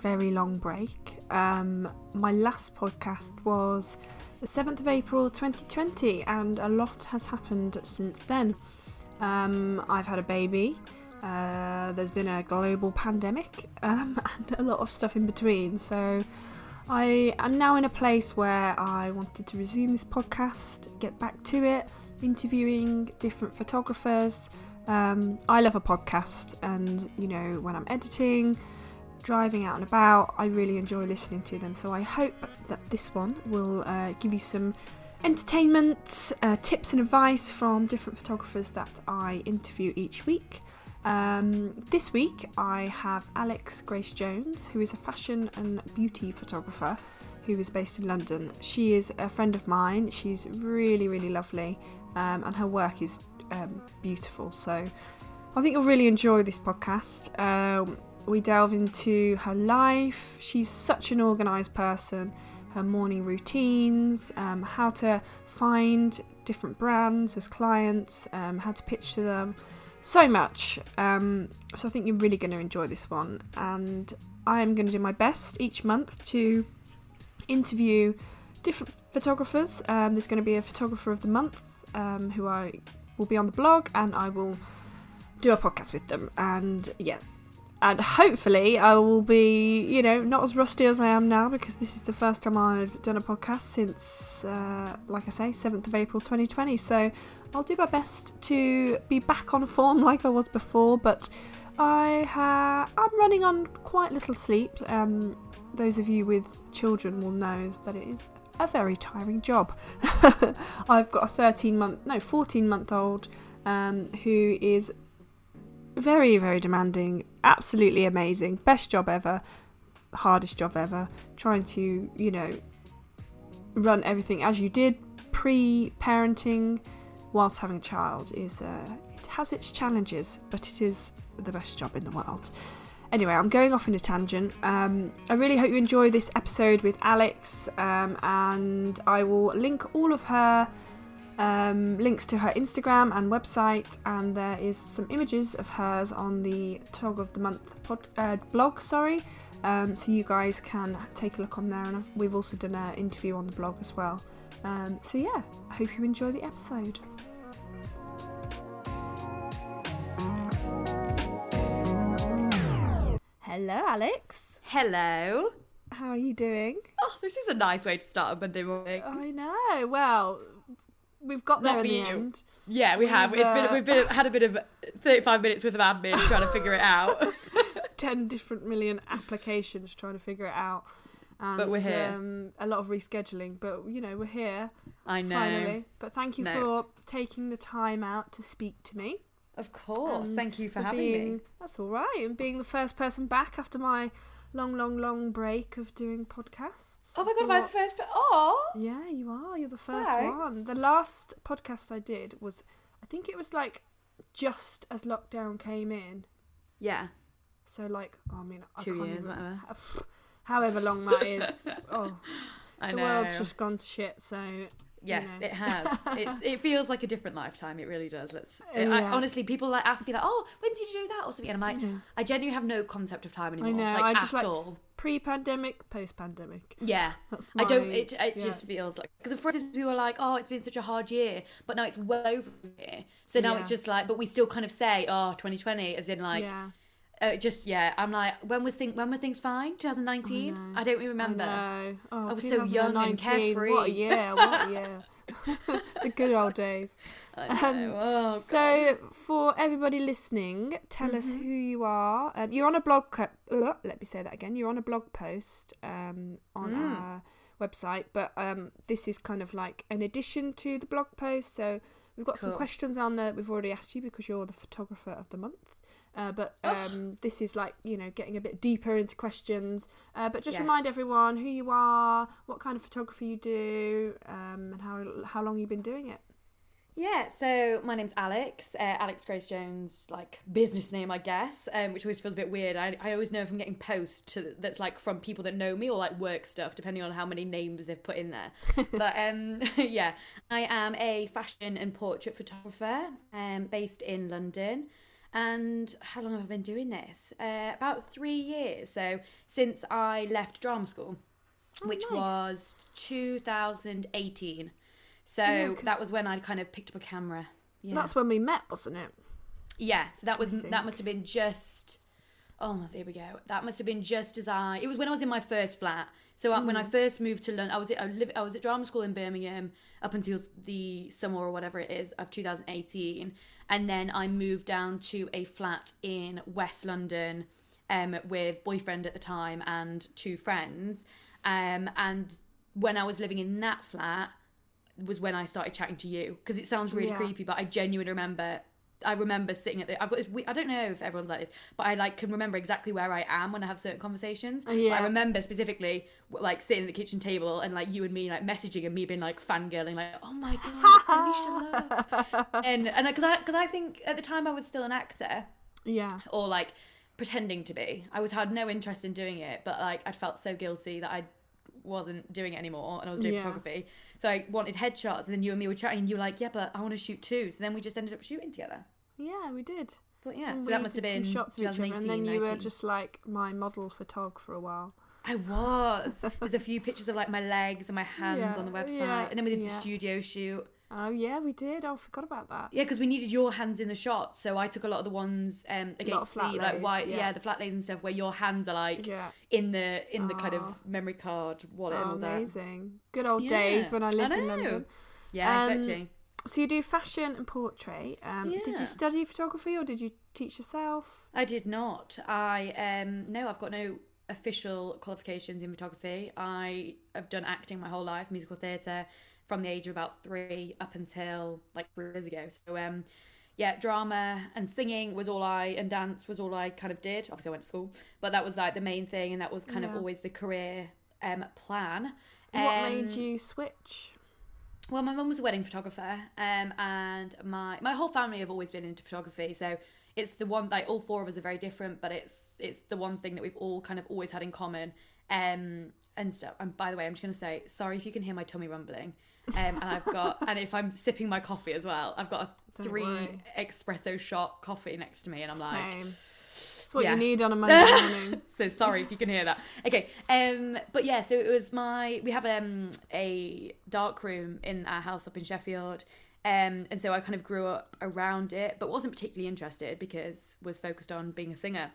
very, long break. Um, my last podcast was the 7th of April 2020, and a lot has happened since then. Um, I've had a baby, uh, there's been a global pandemic, um, and a lot of stuff in between. So I am now in a place where I wanted to resume this podcast, get back to it, interviewing different photographers. Um, I love a podcast, and you know, when I'm editing, driving out and about, I really enjoy listening to them. So I hope that this one will uh, give you some entertainment, uh, tips, and advice from different photographers that I interview each week. Um, this week I have Alex Grace Jones, who is a fashion and beauty photographer who is based in London. She is a friend of mine. She's really, really lovely, um, and her work is um, beautiful. So I think you'll really enjoy this podcast. Um, we delve into her life. She's such an organised person. Her morning routines, um, how to find different brands as clients, um, how to pitch to them so much. Um, so I think you're really going to enjoy this one. And I am going to do my best each month to interview different photographers. Um, there's going to be a photographer of the month um, who I will be on the blog and I will do a podcast with them. And yeah, and hopefully I will be, you know, not as rusty as I am now because this is the first time I've done a podcast since, uh, like I say, 7th of April 2020. So I'll do my best to be back on form like I was before, but I ha- I'm running on quite little sleep. Um, those of you with children will know that it is a very tiring job. I've got a 13 month, no, 14 month old um, who is very, very demanding, absolutely amazing, best job ever, hardest job ever. Trying to, you know, run everything as you did pre parenting whilst having a child is uh, it has its challenges, but it is the best job in the world. Anyway, I'm going off in a tangent. Um, I really hope you enjoy this episode with Alex, um, and I will link all of her um, links to her Instagram and website, and there is some images of hers on the Tog of the Month pod, uh, blog. Sorry, um, so you guys can take a look on there, and I've, we've also done an interview on the blog as well. Um, so yeah, I hope you enjoy the episode. Hello, Alex. Hello. How are you doing? Oh, this is a nice way to start a Monday morning. I know. Well, we've got there Not in the you. end. Yeah, we We've, have. It's been uh, we've been had a bit of thirty-five minutes worth of admin trying to figure it out. Ten different million applications trying to figure it out. And, But we're here. Um, a lot of rescheduling, but you know we're here I know. finally. But thank you No. for taking the time out to speak to me. Of course. and Thank you for having being, me. That's all right, and being the first person back after my long, long, long break of doing podcasts. Oh my god, am I the first? But oh, Yeah, you are. You're the first Thanks. one. The last podcast I did was, I think it was like just as lockdown came in. yeah, So like, I mean, I two can't years, even- whatever. However long that is. Oh, I the know. world's just gone to shit. So yes, know. it has. It's it feels like a different lifetime. It really does. Let's. Uh, I, honestly, people like ask me like, oh, when did you do that or something, and I'm like, yeah. I genuinely have no concept of time anymore. I know, Like I just at like- all. pre-pandemic, post-pandemic. Yeah. That's I don't. It, it yeah. just feels like because for instance, people are like, "Oh, it's been such a hard year," but now it's well over a year. So now Yeah. it's just like, but we still kind of say, "Oh, 2020," as in like, yeah. Uh, just yeah. I'm like, when was thing? When were things fine? 2019. know. I, don't even remember. I. Oh, I was so young and 2019, What a year! What a year! the good old days. Um, oh, So, for everybody listening, tell us Mm-hmm. who you are. Um, you're on a blog. Co- uh, let me say that again. You're on a blog post um, on Mm. our website, but um, this is kind of like an addition to the blog post. So we've got some questions on there that we've already asked you because you're the photographer of the month. Uh, but um, this is like you know getting a bit deeper into questions. Uh, but just Yeah. remind everyone who you are, what kind of photography you do, um, and how how long you've been doing it. Yeah, so my name's Alex, uh, Alex Grace Jones, like business name, I guess, um, which always feels a bit weird. I, I always know if I'm getting posts to, that's like from people that know me or like work stuff, depending on how many names they've put in there. but um, yeah, I am a fashion and portrait photographer um, based in London. And how long have I been doing this? Uh, about three years. So since I left drama school, Oh, which nice. was 2018. So Yeah, that was when I kind of picked up a camera. Yeah. That's when we met, wasn't it? Yeah, so that was that must have been just. Oh, there we go. That must have been just as I. It was when I was in my first flat. So uh when I first moved to London, I was at, I, live, I was at drama school in Birmingham up until the summer or whatever it is of 2018, and then I moved down to a flat in West London, um, with boyfriend at the time and two friends, um, and when I was living in that flat, was when I started chatting to you because it sounds really Yeah. creepy, but I genuinely remember. I remember sitting at the. I've got. This, we- I don't know if everyone's like this, but I like can remember exactly where I am when I have certain conversations. Oh, yeah. I remember specifically like sitting at the kitchen table and like you and me like messaging and me being like fangirling like, oh my god, it's Alicia Love, and and because I because I think at the time I was still an actor Yeah. or like pretending to be. I was had no interest in doing it, but like I felt so guilty that I wasn't doing it anymore and I was doing Yeah. photography. So I wanted headshots and then you and me were chatting and you were like, Yeah, but I want to shoot too. So then we just ended up shooting together. Yeah, we did. But yeah, And so that must have been shots of each other, 2018, and then you were just like my model for Tog for a while. I was. There's a few pictures of like my legs and my hands Yeah, on the website. yeah, and then we did the studio shoot. Oh yeah, we did. Oh, I forgot about that. Yeah, because we needed your hands in the shot. So I took a lot of the ones um, against the flat like white, yeah. yeah. the flat lays and stuff, where your hands are like Yeah. in the in the kind of memory card wallet and Oh, all that. amazing. Good old Yeah, days when I lived in know. London. Yeah, Um, exactly. So you do fashion and portrait. Um, Did you study photography or did you teach yourself? I did not. I um no, I've got no official qualifications in photography. I have done acting my whole life, musical theatre, from the age of about three up until like three years ago. So um yeah, drama and singing was all I and dance was all I kind of did. Obviously I went to school, but that was like the main thing and that was kind of always the career um plan. What made Um, you switch? Well, my mum was a wedding photographer, um, and my my whole family have always been into photography. So it's the one like all four of us are very different, but it's it's the one thing that we've all kind of always had in common. Um, and stuff. And by the way, I'm just gonna say sorry if you can hear my tummy rumbling. Um, and I've got and if I'm sipping my coffee as well, I've got a Don't three worry. espresso shot coffee next to me, and I'm like. Same. It's what Yes. you need on a Monday morning. so sorry if you can hear that. Okay. Um but yeah, so it was my we have um a dark room in our house up in Sheffield. Um and so I kind of grew up around it, but wasn't particularly interested because was focused on being a singer.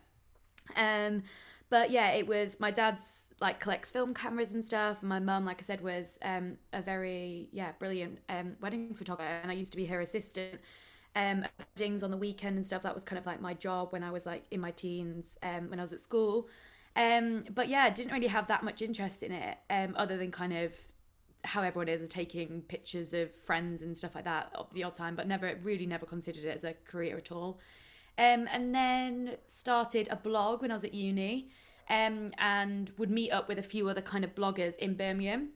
Um but yeah, it was my dad's like collects film cameras and stuff. And my mum like I said was um a very yeah, brilliant um wedding photographer and I used to be her assistant um weddings on the weekend and stuff. That was kind of like my job when I was like in my teens um when I was at school. Um but yeah didn't really have that much interest in it um other than kind of how everyone is taking pictures of friends and stuff like that of the odd time but never really never considered it as a career at all. Um and then started a blog when I was at uni um and would meet up with a few other kind of bloggers in Birmingham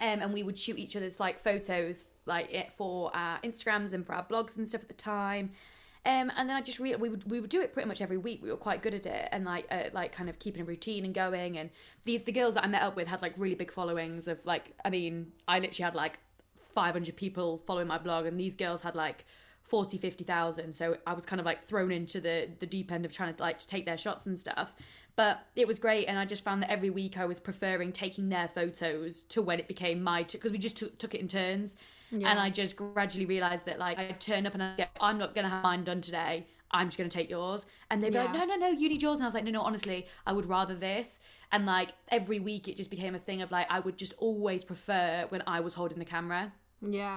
um, and we would shoot each other's like photos like it for our Instagrams and for our blogs and stuff at the time. Um, and then I just we would we would do it pretty much every week. We were quite good at it and like uh, like kind of keeping a routine and going. And the the girls that I met up with had like really big followings of like I mean I literally had like 500 people following my blog and these girls had like 40 50,000 so I was kind of like thrown into the the deep end of trying to like to take their shots and stuff but it was great and I just found that every week I was preferring taking their photos to when it became my because we just took, took it in turns Yeah. and I just gradually realized that like I'd turn up and I'd get I'm not gonna have mine done today I'm just gonna take yours and they'd be like Yeah. no no no you need yours and I was like no no honestly I would rather this and like every week it just became a thing of like I would just always prefer when I was holding the camera Yeah.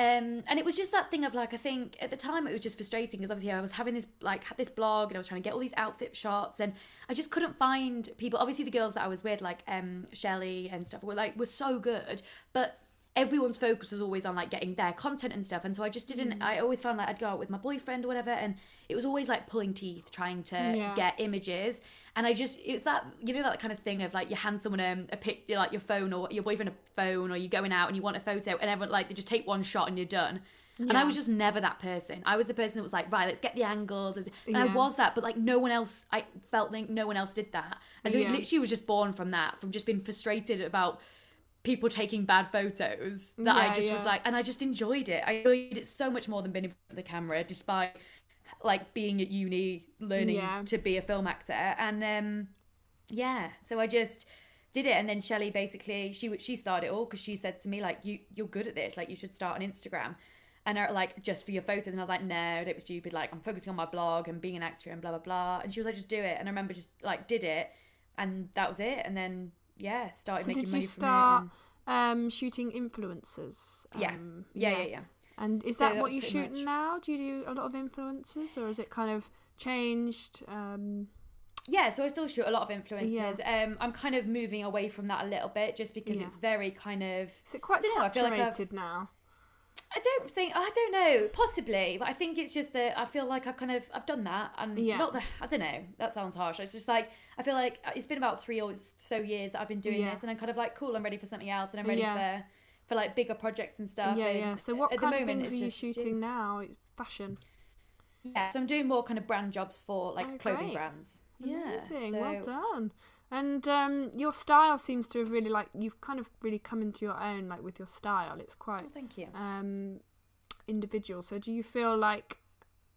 Um, and it was just that thing of like I think at the time it was just frustrating because obviously I was having this like had this blog and I was trying to get all these outfit shots and I just couldn't find people. Obviously the girls that I was with like um Shelley and stuff were like were so good, but everyone's focus was always on like getting their content and stuff and so I just didn't I always found like I'd go out with my boyfriend or whatever and it was always like pulling teeth trying to Yeah. get images and I just it's that you know that kind of thing of like you hand someone um, a pic like your phone or your boyfriend a phone or you're going out and you want a photo and everyone like they just take one shot and you're done and I was just never that person. I was the person that was like, right, let's get the angles. And I was that, but like no one else, I felt like no one else did that. And so it literally was just born from that, from just being frustrated about people taking bad photos that I Yeah, just was like, and I just enjoyed it. I enjoyed it so much more than being in front of the camera, despite like being at uni learning Yeah. to be a film actor. And um yeah so i just did it. And then Shelley basically she she started it all because she said to me like you you're good at this. Like you should start on Instagram. And I like just for your photos. And I was like no don't be stupid. Like I'm focusing on my blog and being an actor and blah blah blah. And she was like just do it. And I remember just like did it. And that was it. And then yeah started So making did money you from start it and, um, shooting influencers? Yeah. Um, yeah. yeah yeah And is So that what you pretty shoot much- now? Do you do a lot of influencers, or is it kind of changed? Um, Yeah, so I still shoot a lot of influencers. Um, I'm kind of moving away from that a little bit just because Yeah. it's very kind of. is it quite I don't know, I feel like I've- saturated now? I don't think I don't know, possibly, but I think it's just that I feel like I've kind of I've done that and Yeah. not that I don't know. That sounds harsh. It's just like I feel like it's been about three or so years that I've been doing Yeah. this, and I'm kind of like cool. I'm ready for something else, and I'm ready Yeah. for for like bigger projects and stuff. yeah, and yeah. So what at kind of things are you shooting now? It's fashion. Yeah, so I'm doing more kind of brand jobs for like Oh, clothing great. brands. Yeah, Amazing. so Well done. And um, your style seems to have really like you've kind of really come into your own like with your style. It's quite oh, thank you. um, individual. So do you feel like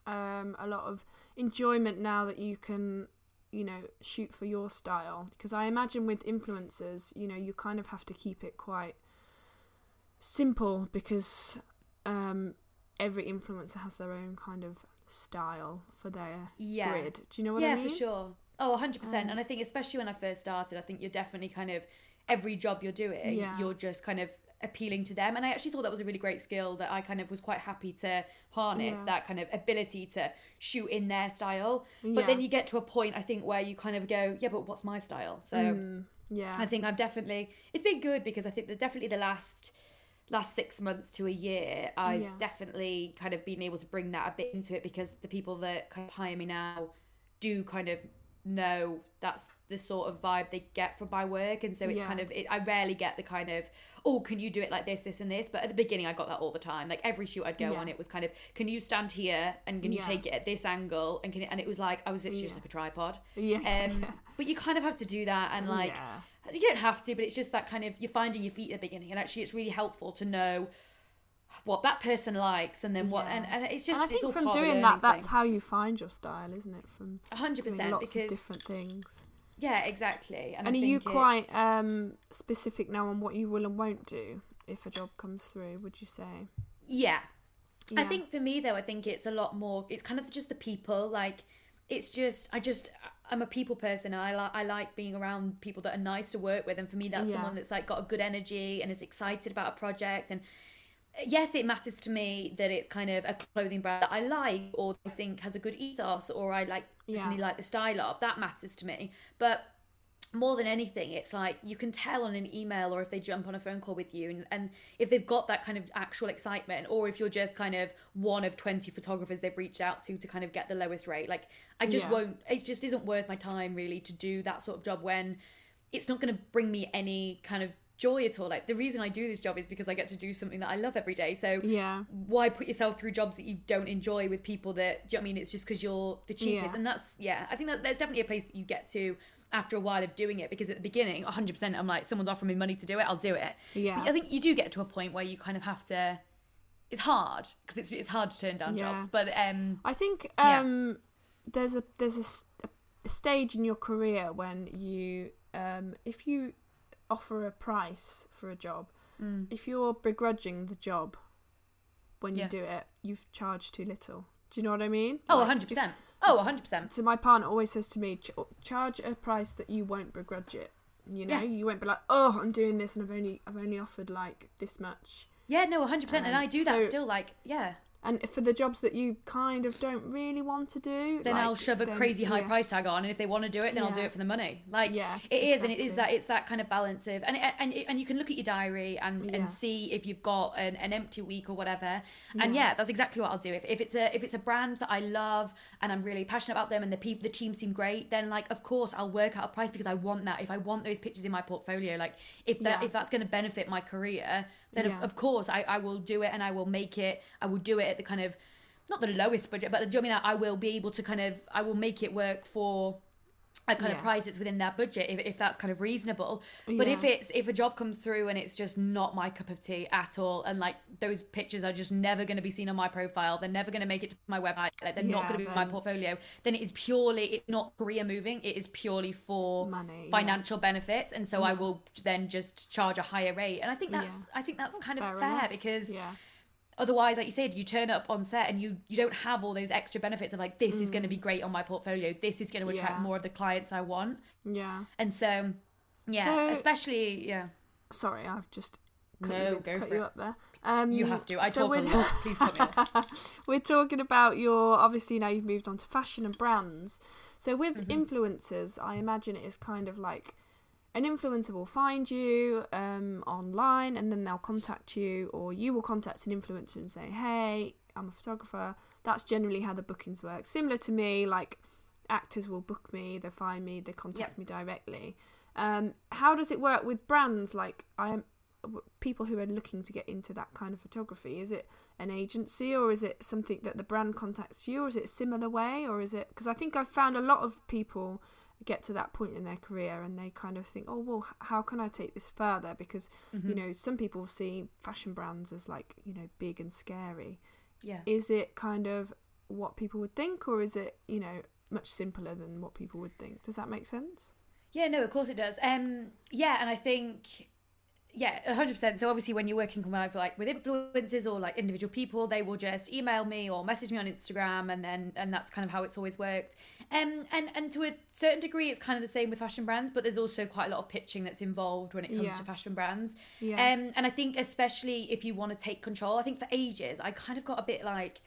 um, a lot of enjoyment now that you can, you know, shoot for your style? Because I imagine with influencers, you know, you kind of have to keep it quite simple because um, every influencer has their own kind of style for their Yeah. grid. Do you know what yeah, I mean? Yeah, for sure. Oh, 100%. Um, and I think, especially when I first started, I think you're definitely kind of, every job you're doing, Yeah. you're just kind of appealing to them. And I actually thought that was a really great skill that I kind of was quite happy to harness Yeah. that kind of ability to shoot in their style. Yeah. But then you get to a point, I think, where you kind of go, yeah, but what's my style? So Mm, yeah. I think I've definitely, it's been good because I think that definitely the last, last six months to a year, I've Yeah. definitely kind of been able to bring that a bit into it because the people that kind of hire me now do kind of know that's the sort of vibe they get from my work and so it's Yeah. kind of it, i rarely get the kind of oh can you do it like this this and this but at the beginning i got that all the time like every shoot i'd go Yeah. on it was kind of can you stand here and can you Yeah. take it at this angle and can you, and it was like i was literally just like a tripod yeah. um but you kind of have to do that and like you don't have to, but it's just that kind of you're finding your feet at the beginning, and actually, it's really helpful to know what that person likes, and then what, Yeah. and, and it's just and I it's think from of a doing that, that's how you find your style, isn't it? From a hundred doing percent lots because of different things. yeah, exactly. And, And, are you quite um, specific now on what you will and won't do if a job comes through? Would you say? yeah. I think for me though, I think it's a lot more. It's kind of just the people. Like it's just I just I'm a people person, and I like I like being around people that are nice to work with, and for me, that's Yeah. someone that's like got a good energy and is excited about a project and. Yes, it matters to me that it's kind of a clothing brand that I like or I think has a good ethos or I like Yeah. personally like the style of. That matters to me. But more than anything, it's like you can tell on an email or if they jump on a phone call with you and, and if they've got that kind of actual excitement or if you're just kind of one of 20 photographers they've reached out to to kind of get the lowest rate. Like, I just Yeah. won't, it just isn't worth my time really to do that sort of job when it's not going to bring me any kind of joy at all. Like, the reason I do this job is because I get to do something that I love every day. So, Yeah. why put yourself through jobs that you don't enjoy with people that do you know what I mean it's just because you're the cheapest Yeah. and that's yeah I think that there's definitely a place that you get to after a while of doing it because at the beginning 100% I'm like someone's offering me money to do it I'll do it Yeah. But I think you do get to a point where you kind of have to it's hard because it's it's hard to turn down Yeah. jobs but um I think Yeah. um, there's a there's a stage in your career when you um, if you offer a price for a job, mm, if you're begrudging the job when Yeah. you do it, you've charged too little. Do you know what I mean? oh Like, 100% oh 100% So my partner always says to me, "Ch- charge a price that you won't begrudge it. You know, Yeah. you won't be like, oh, I'm doing this and I've only I've only offered like this much. yeah no 100% and Um, I do that so- still like yeah And for the jobs that you kind of don't really want to do, then like, I'll shove a then- crazy high yeah. price tag on, and if they want to do it, then I'll do it for the money. Like Yeah, it is, and it is that it's that kind of balance of and and and you can look at your diary and Yeah. and see if you've got an, an empty week or whatever. And Yeah. yeah, that's exactly what I'll do. If, if it's a if it's a brand that I love and I'm really passionate about them and the people the team seem great, then like of course I'll work out a price because I want that. If I want those pictures in my portfolio, like if that Yeah. if that's going to benefit my career, then Yeah. of, of course I, I will do it and I will make it. I will do it at the kind of not the lowest budget, but do you know I mean I, I will be able to kind of I will make it work for I kind of price it's within their budget if, if that's kind of reasonable. But if it's if a job comes through and it's just not my cup of tea at all, and like those pictures are just never going to be seen on my profile, they're never going to make it to my website, like they're not going to be in my portfolio, then it is purely it's not career moving. It is purely for Money, yeah. financial benefits, and so I mm. will then just charge a higher rate. And I think that's Yeah. I think that's, kind of fair fair enough. because Yeah. Otherwise like you said you turn up on set and you you don't have all those extra benefits of like this is going to be great on my portfolio this is going to attract Mm. Yeah. more of the clients i want Yeah. and so yeah So- especially yeah Sorry, I've just cut, No, you, go cut you it. up there. Um, you have to i so talk a lot please cut me off We're talking about your obviously now you've moved on to fashion and brands. So with Mm-hmm. influencers, I imagine it is kind of like an influencer will find you um, online and then they'll contact you, or you will contact an influencer and say, "Hey, I'm a photographer." That's generally how the bookings work. Similar to me, like actors will book me, they find me, they contact Yep. me directly. Um, how does it work with brands? Like I am people who are looking to get into that kind of photography. Is it an agency or is it something that the brand contacts you, or is it a similar way, or is it? Because I think I've found a lot of people get to that point in their career and they kind of think, oh well, how can I take this further? Because Mm-hmm. you know some people see fashion brands as like you know big and scary. yeah Is it kind of what people would think, or is it you know much simpler than what people would think? Does that make sense? Yeah, no, of course it does. Um, yeah, and I think, yeah, hundred percent. So obviously, when you're working with like with influencers or like individual people, they will just email me or message me on Instagram, and then and that's kind of how it's always worked. Um, and and to a certain degree, it's kind of the same with fashion brands, but there's also quite a lot of pitching that's involved when it comes Yeah. to fashion brands. Yeah. Um, and I think especially if you want to take control, I think for ages I kind of got a bit like.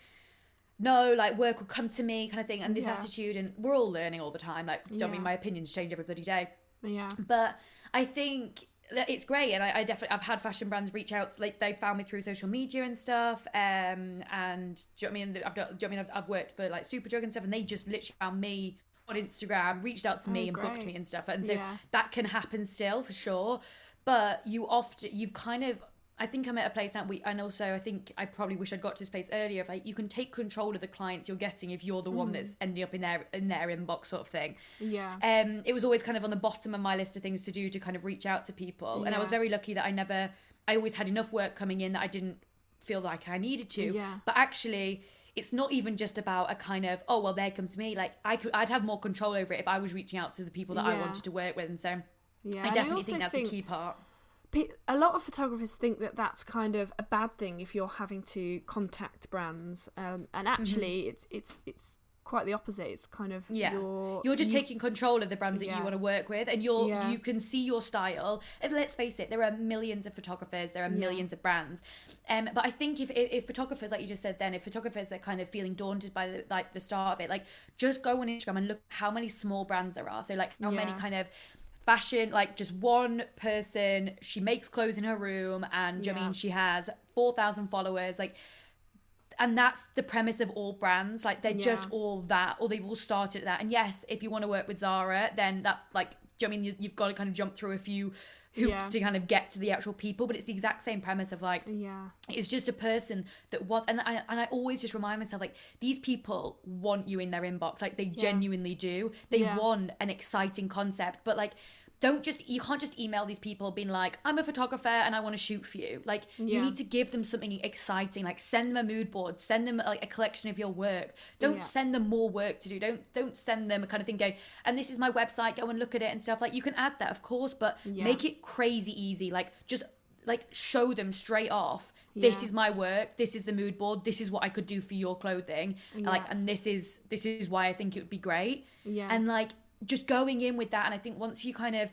No, like work will come to me, kind of thing, and this Yeah. attitude, and we're all learning all the time. Like, don't mean my opinions change every bloody day yeah. but I think it's great, and I, I definitely I've had fashion brands reach out, like they found me through social media and stuff. Um, and do you know what I mean? I've done, do you know what I mean? I've, I've worked for like Superdrug and stuff, and they just literally found me on Instagram, reached out to me, Oh, and booked me and stuff. And so Yeah. that can happen still for sure. But you often you've kind of I think I'm at a place now. We and also I think I probably wish I'd got to this place earlier. Of like you can take control of the clients you're getting if you're the Mm. one that's ending up in their in their inbox sort of thing Yeah. um, it was always kind of on the bottom of my list of things to do to kind of reach out to people. And I was very lucky that I never, I always had enough work coming in that I didn't feel like I needed to. Yeah. But actually, it's not even just about a kind of, oh, well, they come to me. Like, I could, I'd have more control over it if I was reaching out to the people that I wanted to work with. And so Yeah. I definitely also think that's a key part. A lot of photographers think that that's kind of a bad thing if you're having to contact brands um, and actually it's it's it's quite the opposite it's kind of Mm-hmm. Yeah. you're, You're just you- taking control of the brands that Yeah. you want to work with, and you're Yeah. you can see your style. And let's face it, there are millions of photographers, there are Yeah. millions of brands. Um, but I think if, if if photographers, like you just said, then if photographers are kind of feeling daunted by the like the start of it, like just go on Instagram and look how many small brands there are. So like how many kind of fashion like just one person she makes clothes in her room and do you know what I mean she has 4000 followers like and that's the premise of all brands like they're just all that or they've all started at that. And yes if you want to work with zara then that's like do you know i mean you, you've got to kind of jump through a few hoops Yeah. to kind of get to the actual people but it's the exact same premise of like yeah it's just a person that was and I and I always just remind myself like these people want you in their inbox like they genuinely do they Yeah. want an exciting concept but like don't just you can't just email these people being like I'm a photographer and I want to shoot for you like you need to give them something exciting like send them a mood board send them like a collection of your work don't Yeah. send them more work to do don't don't send them a kind of thing going and this is my website go and look at it and stuff like you can add that of course but Yeah. make it crazy easy like just like show them straight off this Yeah. is my work this is the mood board this is what i could do for your clothing and like and this is this is why i think it would be great Yeah. and like just going in with that and i think once you kind of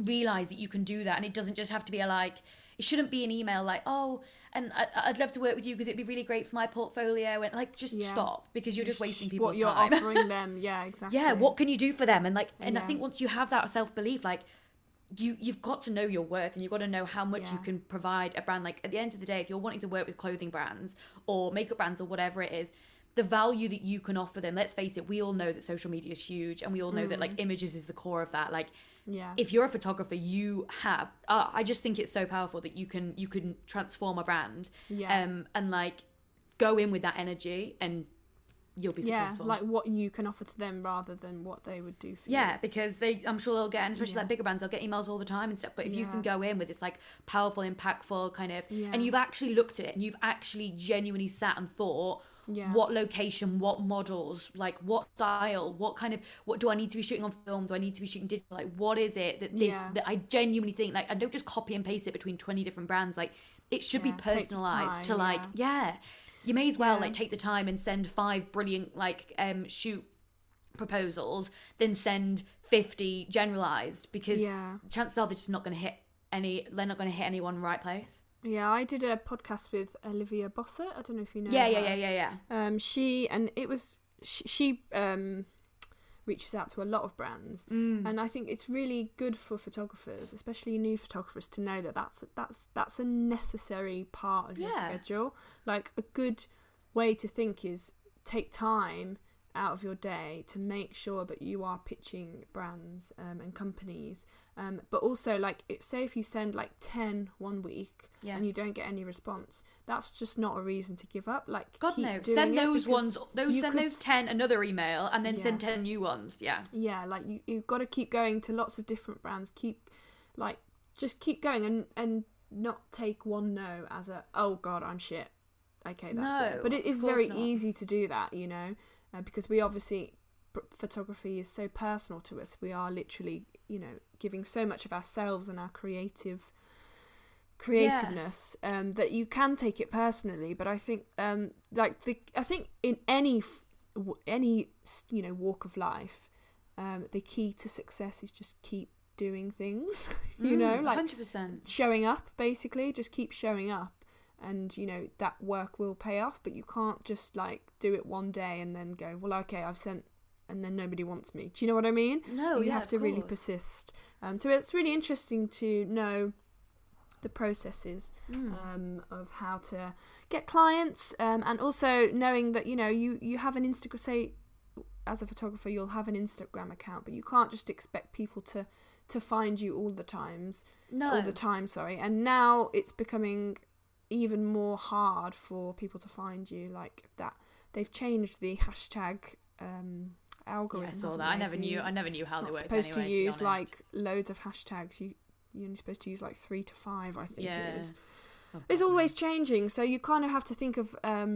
realize that you can do that and it doesn't just have to be a like it shouldn't be an email like oh and I, i'd love to work with you because it'd be really great for my portfolio and like just Yeah. stop because you're just wasting people's what you're time. offering them. Yeah exactly. Yeah what can you do for them? And like and i think once you have that self-belief like you you've got to know your worth and you've got to know how much you can provide a brand. Like at the end of the day if you're wanting to work with clothing brands or makeup brands or whatever it is the value that you can offer them let's face it we all know that social media is huge and we all know that Mm. like images is the core of that like yeah if you're a photographer you have uh, i just think it's so powerful that you can you can transform a brand Yeah. um and like go in with that energy and you'll be yeah, successful. like what you can offer to them rather than what they would do for you. Yeah, because they, I'm sure they'll get, and especially Yeah. like bigger brands, they'll get emails all the time and stuff. But if you can go in with this like powerful, impactful kind of, Yeah. and you've actually looked at it and you've actually genuinely sat and thought, Yeah. what location, what models, like what style, what kind of, what do I need to be shooting on film? Do I need to be shooting digital? Like, what is it that this Yeah. that I genuinely think like, I don't just copy and paste it between 20 different brands. Like, it should Yeah, be personalized to like, yeah. You may as well like take the time and send five brilliant like um shoot proposals then send 50 generalized because Yeah. chances are they're just not going to hit any they're not going to hit anyone right place Yeah, I did a podcast with Olivia Bossert. I don't know if you know. yeah yeah her. yeah yeah yeah Um, she and it was she, she um reaches out to a lot of brands, Mm. and I think it's really good for photographers, especially new photographers, to know that that's that's that's a necessary part of your schedule. Like a good way to think is take time out of your day to make sure that you are pitching brands um, and companies. Um, but also like it, say if you send like 10 one week yeah. and you don't get any response that's just not a reason to give up like god no. send those ones those send could those 10 another email and then Yeah. send 10 new ones. Yeah. Yeah like you, you've got to keep going to lots of different brands. Keep like just keep going and and not take one no as a oh god i'm shit. Okay that's No, it but it is very not. easy to do that you know uh, because we obviously ph- photography is so personal to us. We are literally you know giving so much of ourselves and our creative creativeness um that you can take it personally. But i think um like the i think in any any you know walk of life um the key to success is just keep doing things you know Mm, like 100% showing up basically. Just keep showing up and you know that work will pay off but you can't just like do it one day and then go well okay i've sent and then nobody wants me. Do you know what i mean? No you yeah, have to really persist. Um, so it's really interesting to know the processes Mm. um, of how to get clients um, and also knowing that you know you you have an instagram say as a photographer you'll have an instagram account but you can't just expect people to to find you all the times. No. All the time sorry. And now it's becoming even more hard for people to find you like that they've changed the hashtag um yeah, algorithm I saw that. I never So knew. I never knew how they worked. supposed anyway, to use honest. like loads of hashtags. You you're only supposed to use like three to five. I think yeah. it is. Oh, It's always changing, so you kind of have to think of um,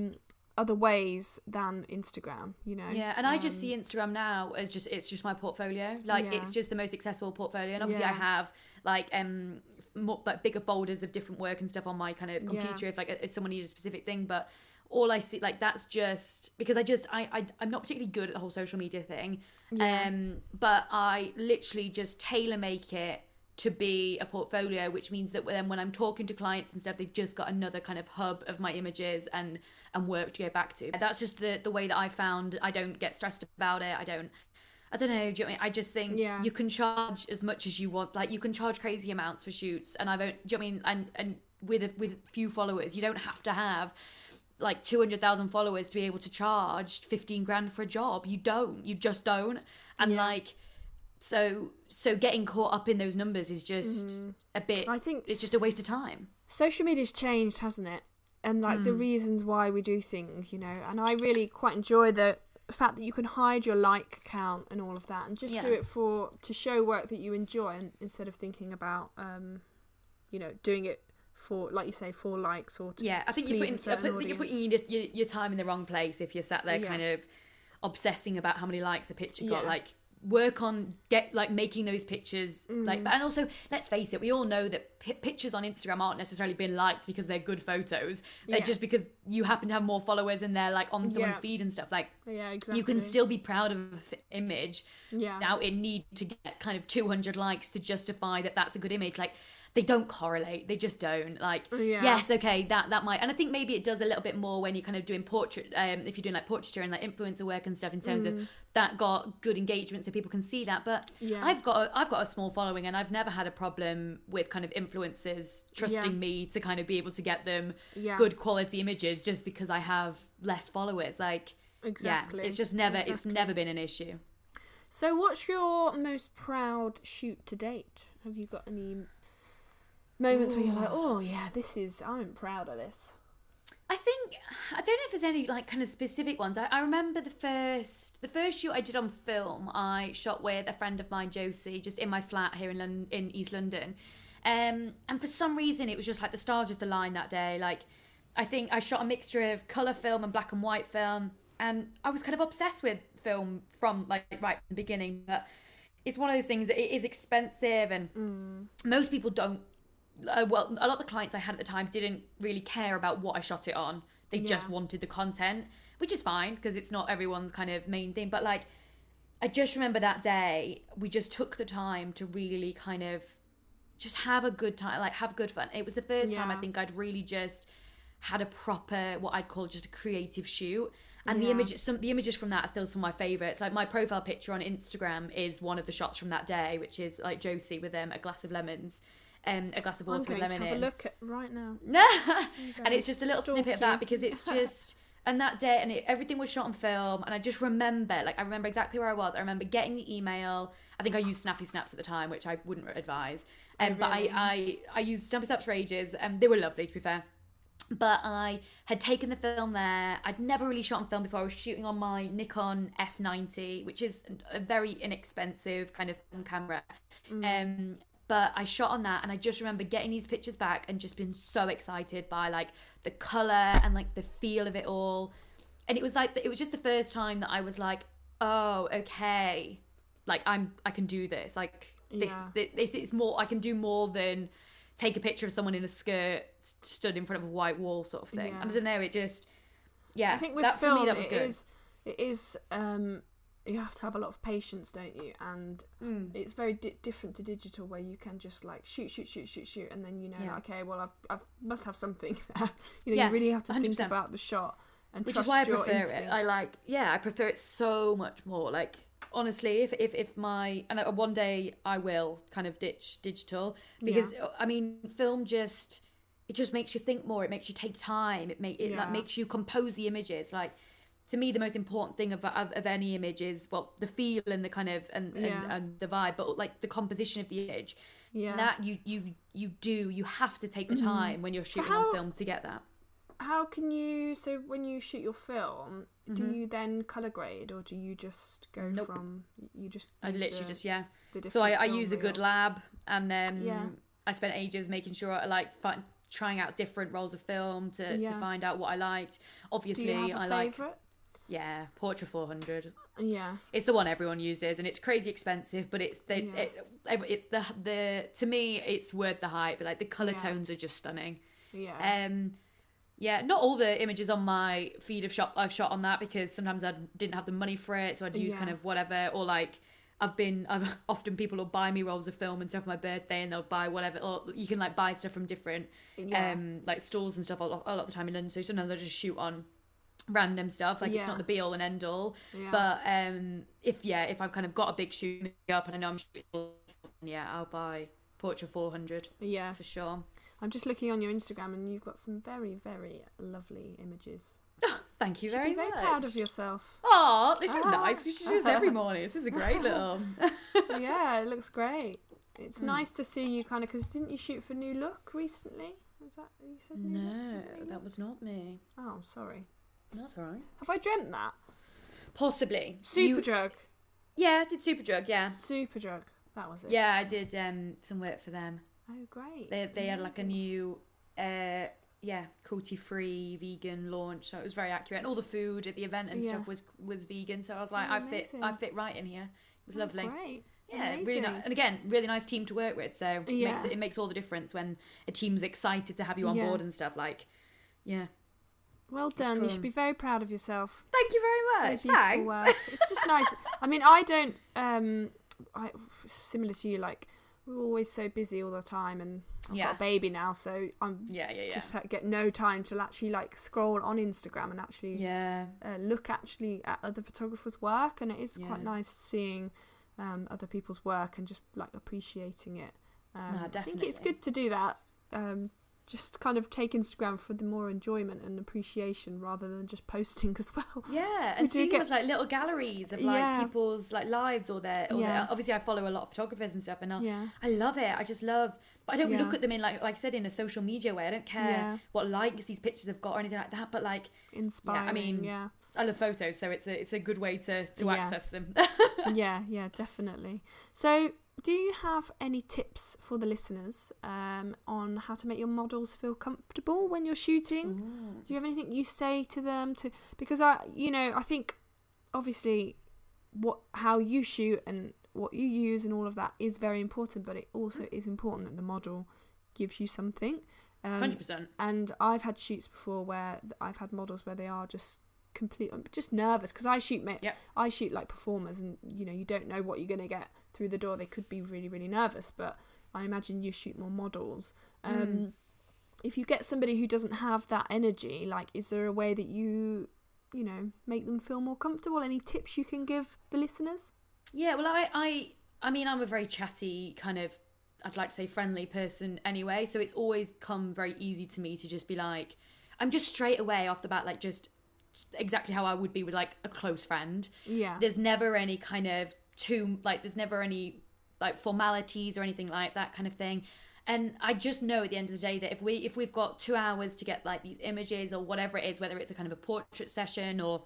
other ways than Instagram. You know. Yeah, and I just Um, see Instagram now as just it's just my portfolio. Like Yeah. it's just the most accessible portfolio, and obviously I have like um more, like bigger folders of different work and stuff on my kind of Yeah. computer if like if someone needs a specific thing. But all I see like that's just because I just I, I I'm not particularly good at the whole social media thing. Yeah. Um, but I literally just tailor make it to be a portfolio, which means that then when I'm talking to clients and stuff, they've just got another kind of hub of my images and and work to go back to. That's just the the way that I found. I don't get stressed about it. I don't. I don't know. Do you know what I, mean? I just think Yeah. you can charge as much as you want. Like you can charge crazy amounts for shoots, and I don't. Do you know what I mean? And and with a, with few followers, you don't have to have like 200,000 followers to be able to charge 15 grand for a job. You don't. You just don't. And Yeah. like so so getting caught up in those numbers is just Mhm. a bit I think it's just a waste of time. social media's changed, hasn't it? And like the Mm. reasons why we do things, you know. And I really quite enjoy the fact that you can hide your like count and all of that, and just Yeah. do it for to show work that you enjoy, and instead of thinking about, um, you know, doing it for like you say for likes or to Yeah, I think you're putting I put- think you're putting your, your, your time in the wrong place if you're sat there Yeah. kind of obsessing about how many likes a picture got. Yeah. Like work on get like making those pictures like Mm. and also let's face it we all know that pi pictures on instagram aren't necessarily being liked because they're good photos they're Yeah. just because you happen to have more followers and they're like on someone's Yeah. feed and stuff like yeah, exactly. you can still be proud of an image yeah, now it need to get kind of 200 likes to justify that that's a good image like they don't correlate they just don't like Yeah. yes okay that that might and i think maybe it does a little bit more when you're kind of doing portrait um if you're doing like portraiture and like influencer work and stuff in terms Mm. of that got good engagement so people can see that but yeah. i've got a, i've got a small following and i've never had a problem with kind of influencers trusting Yeah. me to kind of be able to get them good quality images just because i have less followers like exactly. yeah it's just never it's never been an issue So, what's your most proud shoot to date? Have you got any moments where you're like, oh yeah, this is I'm proud of this. I think think I don't know if there's any like kind of specific ones. I, I remember the first the first shoot I did on film. I shot with a friend of mine, Josie, just in my flat here in London, in East London. Um, and for some reason, it was just like the stars just aligned that day. Like, I think I shot a mixture of color film and black and white film, and I was kind of obsessed with film from like right from the beginning. But it's one of those things that it is expensive, and Mm. most people don't. Uh, well, a lot of the clients I had at the time didn't really care about what I shot it on. They just wanted the content, which is fine because it's not everyone's kind of main thing. But like, I just remember that day we just took the time to really kind of just have a good time, like have good fun. It was the first time I think I'd really just had a proper what I'd call just a creative shoot. And the Yeah. image, some the images from that are still some of my favorites. Like my profile picture on Instagram is one of the shots from that day, which is like Josie with um, a glass of lemons, um, a glass of I'm water with going to lemon have a look at right now. No, and it's just a little snippet of that because it's just and that day and it, everything was shot on film and i just remember like i remember exactly where i was i remember getting the email i think i used snappy snaps at the time which i wouldn't advise um, but really? I, I i used snappy snaps for ages and they were lovely to be fair but I had taken the film there. I'd never really shot on film before. I was shooting on my Nikon F90, which is a very inexpensive kind of camera. Um, but I shot on that, and I just remember getting these pictures back and just being so excited by like the color and like the feel of it all. And it was like it was just the first time that I was like, oh, okay, like I'm I can do this. Like this, Yeah. this is more. I can do more than take a picture of someone in a skirt stood in front of a white wall sort of thing. Yeah. I don't know. It just yeah. I think with that, film, for me that was it good. is it is um you have to have a lot of patience, don't you? And Mm. it's very di- different to digital, where you can just like shoot, shoot, shoot, shoot, shoot, and then you know, Yeah. like, okay, well, I've, I've must have something there. you know, Yeah, you really have to think 100%. about the shot and which trust is why I prefer instinct. it. I like, yeah, I prefer it so much more. Like, honestly, if if if my and uh, one day I will kind of ditch digital because uh, I mean, film just it just makes you think more. It makes you take time. It make it like makes you compose the images. Like to me, the most important thing of of, of any image is well the feel and the kind of and, and, Yeah. and the vibe, but like the composition of the image. yeah. That you you you do. You have to take the time when you're shooting how- on film to get that. How can you? So when you shoot your film, do Mhm. you then color grade, or do you just go Nope. from? You just. I literally the- just yeah. So I, I use a good lab, and um, Yeah. I spent ages making sure I like fi- trying out different rolls of film to, to find out what I liked. Do Obviously, you have a I like? Yeah, Portra 400. Yeah. It's the one everyone uses, and it's crazy expensive, but it's the Yeah. it, it's the the to me it's worth the hype. Like the color Yeah. tones are just stunning. Yeah. Um, yeah, not all the images on my feed of shot I've shot on that because sometimes I didn't have the money for it, so I'd use kind of whatever or like I've been I've often people will buy me rolls of film and stuff for my birthday and they'll buy whatever or you can like buy stuff from different yeah. um like stores and stuff a lot, a lot of the time in London. So sometimes I'll just shoot on random stuff like it's not the be all and end all. yeah. But um if yeah if I've kind of got a big shoot up and I know I'm shooting, yeah I'll buy Portra 400 yeah. for sure. I'm just looking on your Instagram, and you've got some very, very lovely images. Thank you very be very much. proud of yourself. Oh, this is Ah. nice. We should do this every morning. This is a great little. yeah, it looks great. It's Mm. nice to see you kind of because didn't you shoot for New Look recently? Was that you said? No, Was that was not me. Oh, sorry. That's all right. Have I dreamt that? Possibly. Superdrug. Yeah, I did Superdrug. Yeah, Superdrug. That was it. yeah, I did um, some work for them. Oh, great. They they had like a new, uh, yeah, cruelty free vegan launch, so it was very accurate. And all the food at the event and Yeah. stuff was was vegan. So I was like, Oh, I fit I fit right in here. It was Oh, lovely. Great. Yeah, really Amazing. nice. And again, really nice team to work with. So it makes Yeah. it, it makes all the difference when a team's excited to have you on Yeah. board and stuff. Like, yeah. Well done. You should be very proud of yourself. Thank you very Very much. beautiful Thanks. work. It's just nice. I mean, I don't. Um, I similar to you. Like we're always so busy all the time, and I've Yeah. got a baby now, so I'm Yeah, yeah, yeah. just get no time to actually like scroll on Instagram and actually yeah. uh, look actually at other photographers' work, and it is quite nice seeing um, other people's work and just like appreciating it. Um, Nah, I think it's good to do that. Um, just kind of take Instagram for the more enjoyment and appreciation rather than just posting as well. Yeah, and do seeing get- like little galleries of like Yeah. people's like lives or their, or Yeah. their. Obviously, I follow a lot of photographers and stuff, and I, Yeah. I love it. I just love, but I don't Yeah. look at them in like like I said in a social media way. I don't care what likes these pictures have got or anything like that. But like, Inspiring. I mean- yeah. I love photos, so it's a it's a good way to to access them. yeah, yeah, definitely. So, do you have any tips for the listeners um, on how to make your models feel comfortable when you're shooting? Do you have anything you say to them to because I, you know, I think obviously what how you shoot and what you use and all of that is very important, but it also is important that the model gives you something. Um, Hundred percent. and I've had shoots before where I've had models where they are just complete, just nervous because I shoot, ma- Yep. I shoot like performers, and you know you don't know what you're gonna get through the door. They could be really, really nervous, but I imagine you shoot more models. Um, Mm. If you get somebody who doesn't have that energy, like, is there a way that you, you know, make them feel more comfortable? Any tips you can give the listeners? Yeah, well, I, I, I mean, I'm a very chatty kind of, I'd like to say friendly person anyway. So it's always come very easy to me to just be like, I'm just straight away off the bat, like just exactly how I would be with like a close friend. Yeah, There's never any kind of too like, there's never any like formalities or anything like that kind of thing. And I just know at the end of the day that if we if we've got two hours to get like these images or whatever it is, whether it's a kind of a portrait session or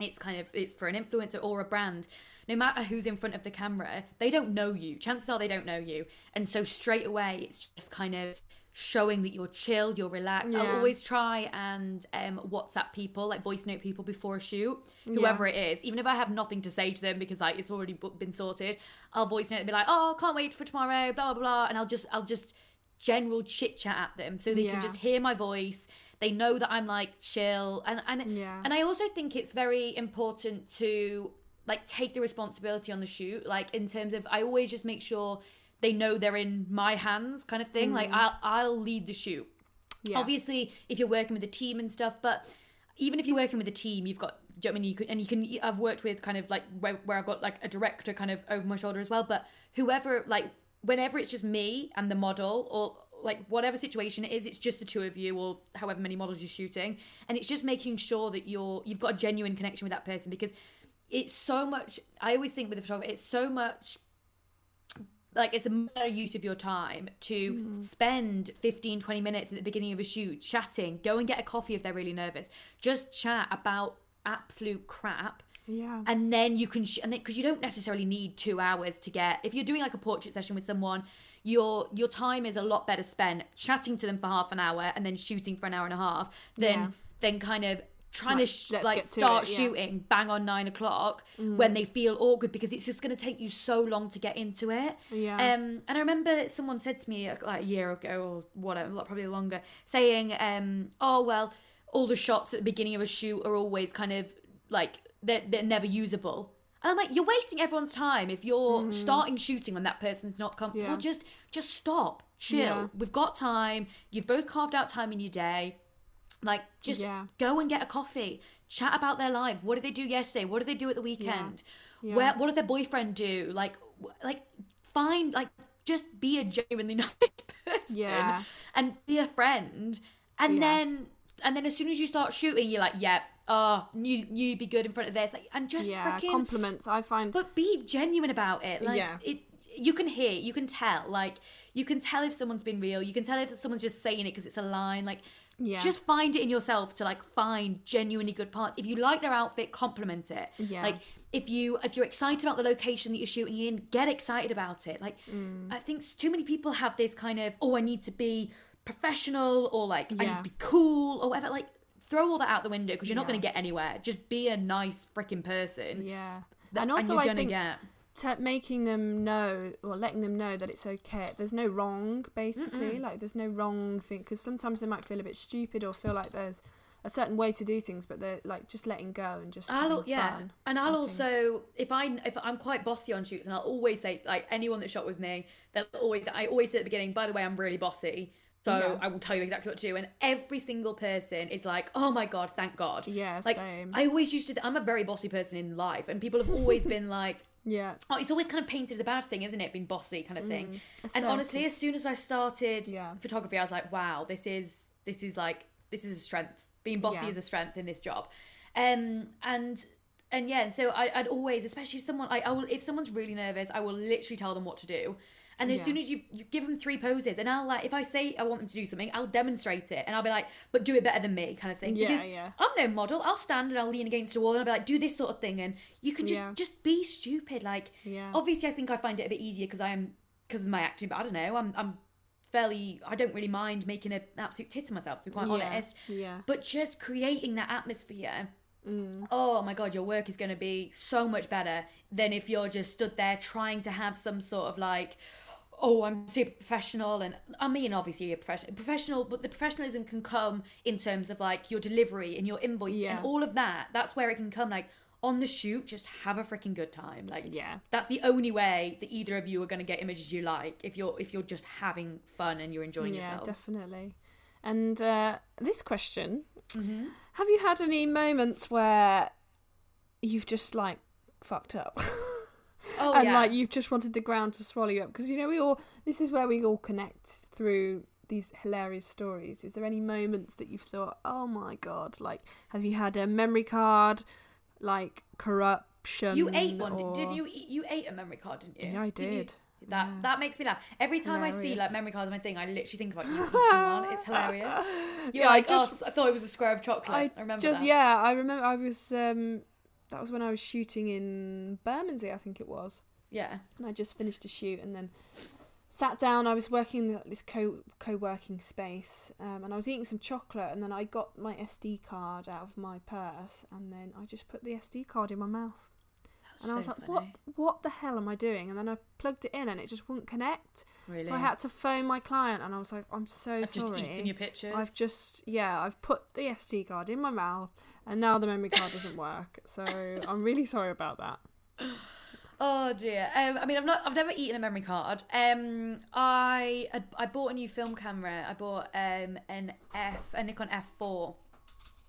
it's kind of it's for an influencer or a brand no matter who's in front of the camera they don't know you chances are they don't know you and so straight away it's just kind of showing that you're chill you're relaxed Yeah. i'll always try and um whatsapp people like voice note people before a shoot whoever it is even if i have nothing to say to them because like it's already been sorted i'll voice note and be like oh can't wait for tomorrow blah blah blah and i'll just i'll just general chit chat at them so they Yeah. can just hear my voice they know that i'm like chill and and Yeah. and I also think it's very important to like take the responsibility on the shoot. Like in terms of, I always just make sure they know they're in my hands, kind of thing. Like mm. I'll I'll lead the shoot. yeah, Obviously, if you're working with a team and stuff, but even if you're working with a team, you've got. Do you know I mean you could and you can? I've worked with kind of like where, where I've got like a director kind of over my shoulder as well. But whoever like whenever it's just me and the model or like whatever situation it is, it's just the two of you or however many models you're shooting, and it's just making sure that you're you've got a genuine connection with that person because it's so much. I always think with the photographer, it's so much like it's a better use of your time to mm. spend 15 20 minutes at the beginning of a shoot chatting. Go and get a coffee if they're really nervous. Just chat about absolute crap. Yeah, and then you can sh- and because you don't necessarily need two hours to get if you're doing like a portrait session with someone your your time is a lot better spent chatting to them for half an hour and then shooting for an hour and a half than Yeah. than kind of trying Like, to sh- like to start it, yeah. shooting bang on nine o'clock when they feel awkward because it's just going to take you so long to get into it Yeah. um and i remember someone said to me uh, like a year ago or whatever probably longer saying um oh well all the shots at the beginning of a shoot are always kind of like they're, they're never usable and i'm like you're wasting everyone's time if you're starting shooting when that person's not comfortable. Yeah. just just stop chill Yeah. we've got time you've both carved out time in your day like just Yeah. go and get a coffee chat about their life what did they do yesterday what did they do at the weekend Yeah. where what does their boyfriend do like like find like just be a genuinely nice person Yeah. and be a friend and Yeah. then and then as soon as you start shooting you're like yeah oh you you'd be good in front of this like and just yeah, freaking compliments. I find but be genuine about it like Yeah. it you can hear you can tell like you can tell if someone's been real you can tell if someone's just saying it because it's a line like Yeah. just find it in yourself to like find genuinely good parts. If you like their outfit compliment it. Yeah. like if you if you're excited about the location that you're shooting in get excited about it. Like Mm. i think too many people have this kind of oh i need to be professional or like i need to be cool or whatever. Like throw all that out the window because you're not going to get anywhere. Just be a nice freaking person. Yeah, That- and also you're I gonna think get making them know or letting them know that it's okay. There's no wrong, basically. Like there's no wrong thing because sometimes they might feel a bit stupid or feel like there's a certain way to do things, but they're like just letting go and just I'll yeah, fun. and I'll also if I if I'm quite bossy on shoots, and I'll always say like anyone that shot with me, they'll always I always say at the beginning. By the way, I'm really bossy, so Yeah. I will tell you exactly what to do. And every single person is like, oh my god, thank God. Yeah, like same. I always used to. I'm a very bossy person in life, and people have always been like. Yeah. oh, it's always kind of painted as a bad thing, isn't it? Being bossy kind of thing. Mm. And honestly, as soon as I started Yeah. photography, I was like, wow, this is this is like this is a strength. Being bossy Yeah. is a strength in this job. Um and and yeah, and so I, I'd always, especially if someone, I, I will, if someone's really nervous, I will literally tell them what to do. And as Yeah. soon as you, you give them three poses, and I'll like, if I say I want them to do something, I'll demonstrate it, and I'll be like, but do it better than me, kind of thing. Yeah, because yeah. I'm no model. I'll stand and I'll lean against a wall, and I'll be like, do this sort of thing, and you can just Yeah. just be stupid. Like, Yeah. obviously, I think I find it a bit easier because I am because of my acting, but I don't know. I'm I'm fairly. I don't really mind making an absolute tit of myself, to be quite yeah. honest. Yeah. But just creating that atmosphere. Mm. Oh my god, your work is going to be so much better than if you're just stood there trying to have some sort of like, oh, I'm super professional, and I mean, obviously you're professional, professional, but the professionalism can come in terms of like your delivery and your invoice Yeah. and all of that. That's where it can come. Like on the shoot, just have a freaking good time. Like Yeah. that's the only way that either of you are going to get images you like if you're if you're just having fun and you're enjoying yeah, yourself. Yeah, definitely. And uh, this question: Mm-hmm. Have you had any moments where you've just like fucked up? Oh and yeah. like you've just wanted the ground to swallow you up because you know we all this is where we all connect through these hilarious stories is there any moments that you've thought oh my god like have you had a memory card like corruption you ate one, or... did you? eat- You ate a memory card, didn't you? yeah i you- did That Yeah. that makes me laugh. Every time I see like memory cards on my thing, I literally think about you eating one. It's hilarious. You're yeah, like, I just oh, I thought it was a square of chocolate. I, I remember just that. yeah i remember i was um that was when i was shooting in bermondsey i think it was yeah. and I just finished a shoot and then sat down. I was working in this co co working space, um, and I was eating some chocolate, and then I got my SD card out of my purse, and then I just put the SD card in my mouth, That's and I was so like, "What? funny. What the hell am I doing?" And then I plugged it in, and it just wouldn't connect. Really? So I had to phone my client, and I was like, "I'm so sorry. I've just eaten your pictures. I've just yeah, I've put the SD card in my mouth, and now the memory card doesn't work. So I'm really sorry about that." Oh dear. Um, I mean, I've not, I've never eaten a memory card. Um, I, I, bought a new film camera. I bought um an F, a Nikon F4,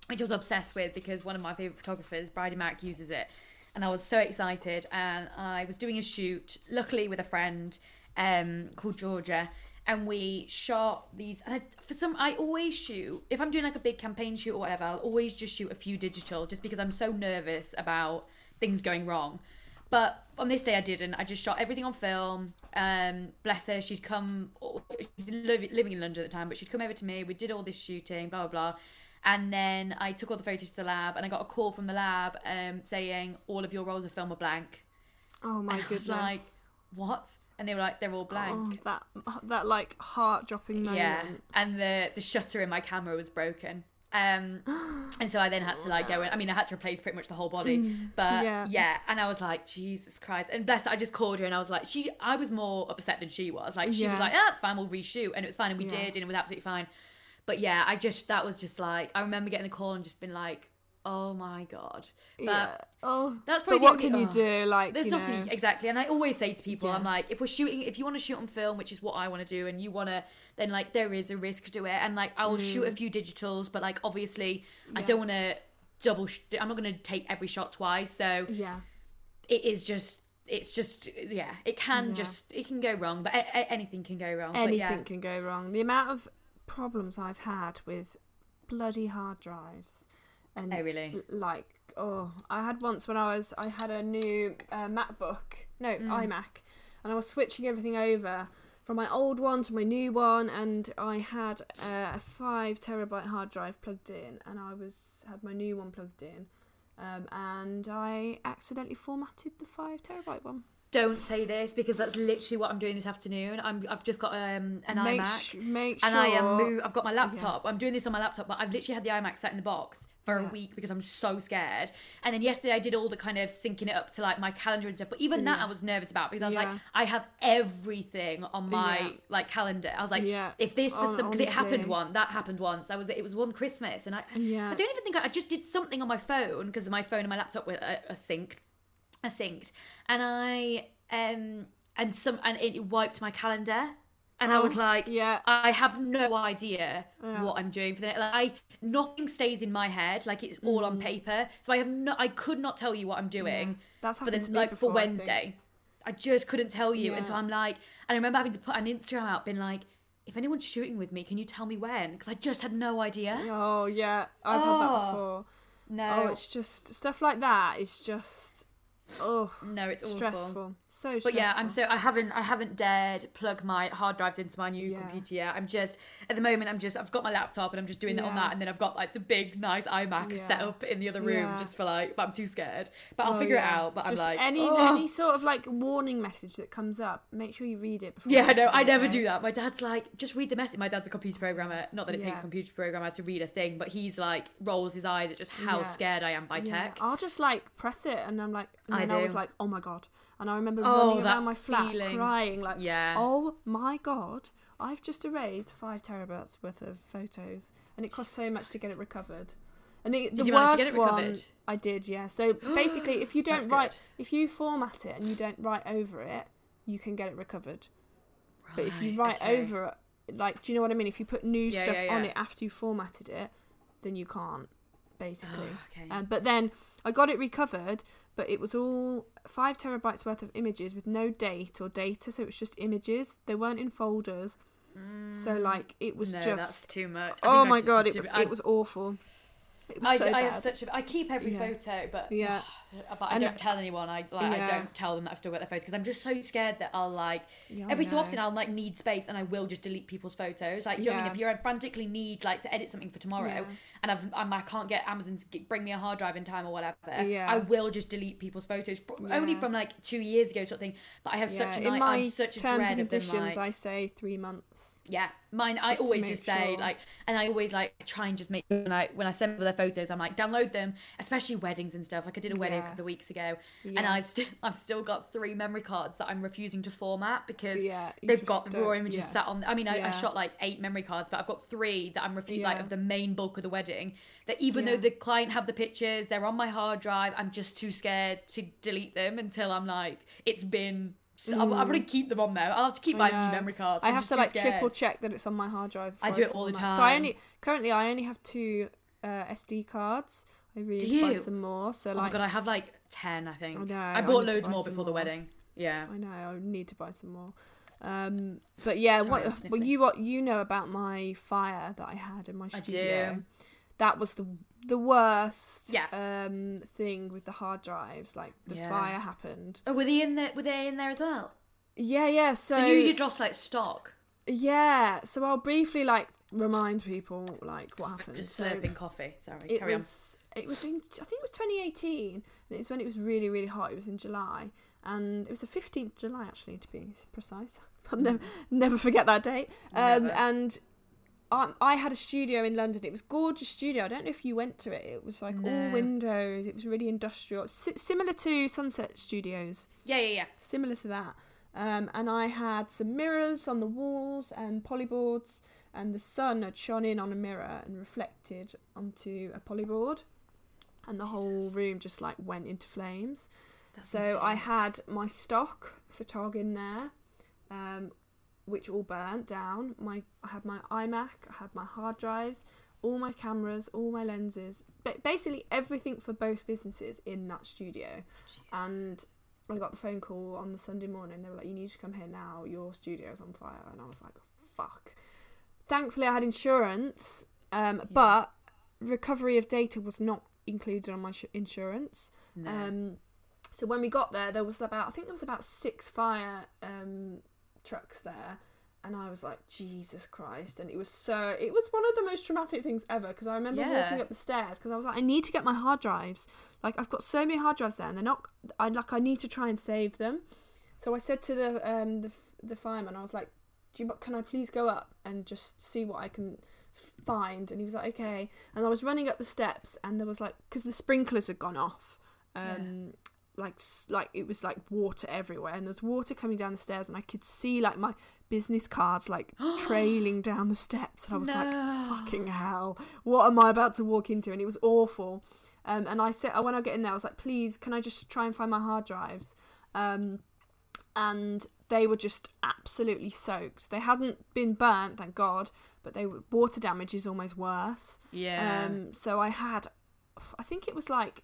which I was obsessed with because one of my favorite photographers, Bridie Mack, uses it, and I was so excited. And I was doing a shoot, luckily with a friend, um, called Georgia. And we shot these, and I, for some, I always shoot. If I'm doing like a big campaign shoot or whatever, I'll always just shoot a few digital, just because I'm so nervous about things going wrong. But on this day, I didn't. I just shot everything on film. Um, bless her, she'd come. She's living in London at the time, but she'd come over to me. We did all this shooting, blah blah blah. And then I took all the photos to the lab, and I got a call from the lab um, saying all of your rolls of film are blank. Oh my And goodness! like, What? And they were like, they're all blank. Oh, that that like heart dropping moment. Yeah, and the the shutter in my camera was broken. Um, and so I then had to like go in. I mean, I had to replace pretty much the whole body, but yeah. yeah. And I was like, Jesus Christ! And bless, I just called her and I was like, she. I was more upset than she was. Like she was Yeah. like, ah, it's fine, we'll reshoot, and it was fine, and we Yeah. did, and it was absolutely fine. But yeah, I just that was just like I remember getting the call and just been like, oh my god. But yeah. Oh, that's probably but what only- can you oh. do? Like, There's you nothing know, exactly, and I always say to people, Yeah. I'm like, if we're shooting, if you want to shoot on film, which is what I want to do, and you want to, then like there is a risk to it, and like I will shoot a few digitals, but like obviously I Mm. Don't want to double. Sh- I'm not going to take every shot twice, so yeah, it is just. It's just yeah, it can Yeah. just it can go wrong, but a- a- anything can go wrong. Anything yeah, can go wrong. The amount of problems I've had with bloody hard drives, and oh really? like, oh, I had once when I was, I had a new uh, MacBook, no Mm. iMac, and I was switching everything over from my old one to my new one, and I had uh, a five terabyte hard drive plugged in, and I was had my new one plugged in. Um, and I accidentally formatted the five terabyte one. Don't say this because that's literally what I'm doing this afternoon. I'm I've just got um an make iMac. sh- make sure. and I am move. I've got my laptop. I'm doing this on my laptop, but I've literally had the iMac set in the box for a week because I'm so scared. And then yesterday I did all the kind of syncing it up to like my calendar and stuff. But even that Yeah. I was nervous about because I was Yeah. like, I have everything on my Yeah. like calendar. I was like, Yeah. if this was some because it happened once, that happened once. I was it was one Christmas, and I Yeah. I don't even think I, I just did something on my phone because my phone and my laptop were uh, are synced, are synced, and I um and some and it wiped my calendar. And I was Oh, like, yeah. I have no idea Yeah. what I'm doing for the like, I nothing stays in my head like it's all Mm. on paper so I have no I could not tell you what I'm doing That's for the like before, for Wednesday. I, just couldn't tell you, and so I'm like, and I remember having to put an Instagram out, being like, if anyone's shooting with me, can you tell me when? Because I just had no idea. Oh yeah, I've had that Oh, before. No, Oh, it's just stuff like that. It's just oh no, it's awful. stressful. So stressful. But yeah, I'm so I haven't I haven't dared plug my hard drives into my new Yeah. computer yet. I'm just at the moment I'm just I've got my laptop and I'm just doing it on that, and then I've got like the big nice iMac Yeah. set up in the other room Yeah. just for like. But I'm too scared. But I'll Oh, figure yeah. it out. But Just I'm like any "Oh." any sort of like warning message that comes up, make sure you read it before. Yeah, you I know. I it, never do that. My dad's like, just read the message. My dad's a computer programmer. Not that it takes a computer programmer to read a thing, but he's like rolls his eyes at just how Yeah. scared I am by Yeah, tech. I'll just like press it, and I'm like, and I then I, was like, oh my god, and I remember Oh, running around my flat feeling. crying, like, Yeah. oh my god, I've just erased five terabytes worth of photos, and it cost so much to get it recovered. And the, the Did you worst manage to get it one. I did, yeah. So basically, if you don't write, if you format it and you don't write over it, you can get it recovered. But if you write okay. over it, like, do you know what I mean? If you put new Yeah, stuff yeah, on it after you formatted it, then you can't, basically. Oh, okay. Um, but then I got it recovered, but it was all five terabytes worth of images with no date or data, so it was just images. They weren't in folders, so like it was Mm. no, just. that's too much. I Oh my god, it, was- it was awful. It was I, so I have such a. I keep every Yeah. photo, but Yeah. Uh, but I And- don't tell anyone. I like I don't tell them that I've still got their photos because I'm just so scared that I'll like Yeah, every so often I'll like need space and I will just delete people's photos. Like, do you know what I mean? If you're frantically need like to edit something for tomorrow Yeah. and I've I'm, I can't get Amazon to get, bring me a hard drive in time or whatever, Yeah. I will just delete people's photos. Only from like two years ago, sort of thing. But I have Yeah, such a night. my I'm such a terms dread and of them. conditions, Like, I say three months. yeah, mine. I Just always just say sure. like, and I always like try and just make when I when I send their photos, I'm like download them, especially weddings and stuff. Like I did a wedding a couple of weeks ago, and I've still I've still got three memory cards that I'm refusing to format because Yeah, they've got the raw images yeah. sat on. I mean, I, I shot like eight memory cards, but I've got three that I'm refusing like of the main bulk of the wedding. That even Yeah. though the client have the pictures, they're on my hard drive. I'm just too scared to delete them until I'm like it's been. So I'm, I'm gonna keep them on there. I'll have to keep my new memory cards. I I'm have to like scared. triple check that it's on my hard drive. I do it all the format. So I only currently I only have two uh, SD cards. I really Do need to buy you? some more. So Oh my like god, I have like ten, I think. I know, I I bought need to loads buy more some before the more. wedding. Yeah. I know I need to buy some more. Um, but yeah, Sorry, what well sniffling. you what you know about my fire that I had in my I studio? do. That was the the worst Yeah. um thing with the hard drives. Like the Yeah. fire happened. Oh, were they in there? Were they in there as well? Yeah, yeah. So So, I knew you'd lost like stock. yeah, so I'll briefly like remind people like what happened. Just So- slurping coffee. Sorry. it Carry was it was in I think it was 2018 and it was when it was really really hot it was in July. And it was the 15th July actually to be precise. I'll never, never forget that date. Um, and I, I had a studio in London. It was gorgeous studio. I don't know if you went to it. It was like all windows. It was really industrial. Si- similar to Sunset Studios. Yeah, yeah, yeah. similar to that. Um, and I had some mirrors on the walls and polyboards, and the sun had shone in on a mirror and reflected onto a polyboard, and the whole room just like went into flames. That's so I had my stock for Tog in there, um, which all burnt down. My I had my iMac, I had my hard drives, all my cameras, all my lenses, ba- basically everything for both businesses in that studio. And I got the phone call on the Sunday morning. They were like, "You need to come here now. Your studio's on fire." And I was like, "Fuck." Thankfully, I had insurance, um, but recovery of data was not included on my sh- insurance. No. Um, so when we got there, there was about I think there was about six fire um, trucks there, and I was like, Jesus Christ! And it was so it was one of the most traumatic things ever because I remember Yeah. walking up the stairs because I was like, I need to get my hard drives. Like I've got so many hard drives there, and they're not. I like I need to try and save them. So I said to the um the the fireman, I was like, Do you, can I please go up and just see what I can find? And he was like, okay. And I was running up the steps, and there was like, because the sprinklers had gone off, um, like like it was like water everywhere, and there's water coming down the stairs, and I could see like my business cards like trailing down the steps, and I was No. like, fucking hell, what am I about to walk into? And it was awful. Um, and I said, when I get in there, I was like, please, can I just try and find my hard drives? Um, and they were just absolutely soaked. They hadn't been burnt, thank God, but they water damage is almost worse. yeah. Um, so I had, I think it was like,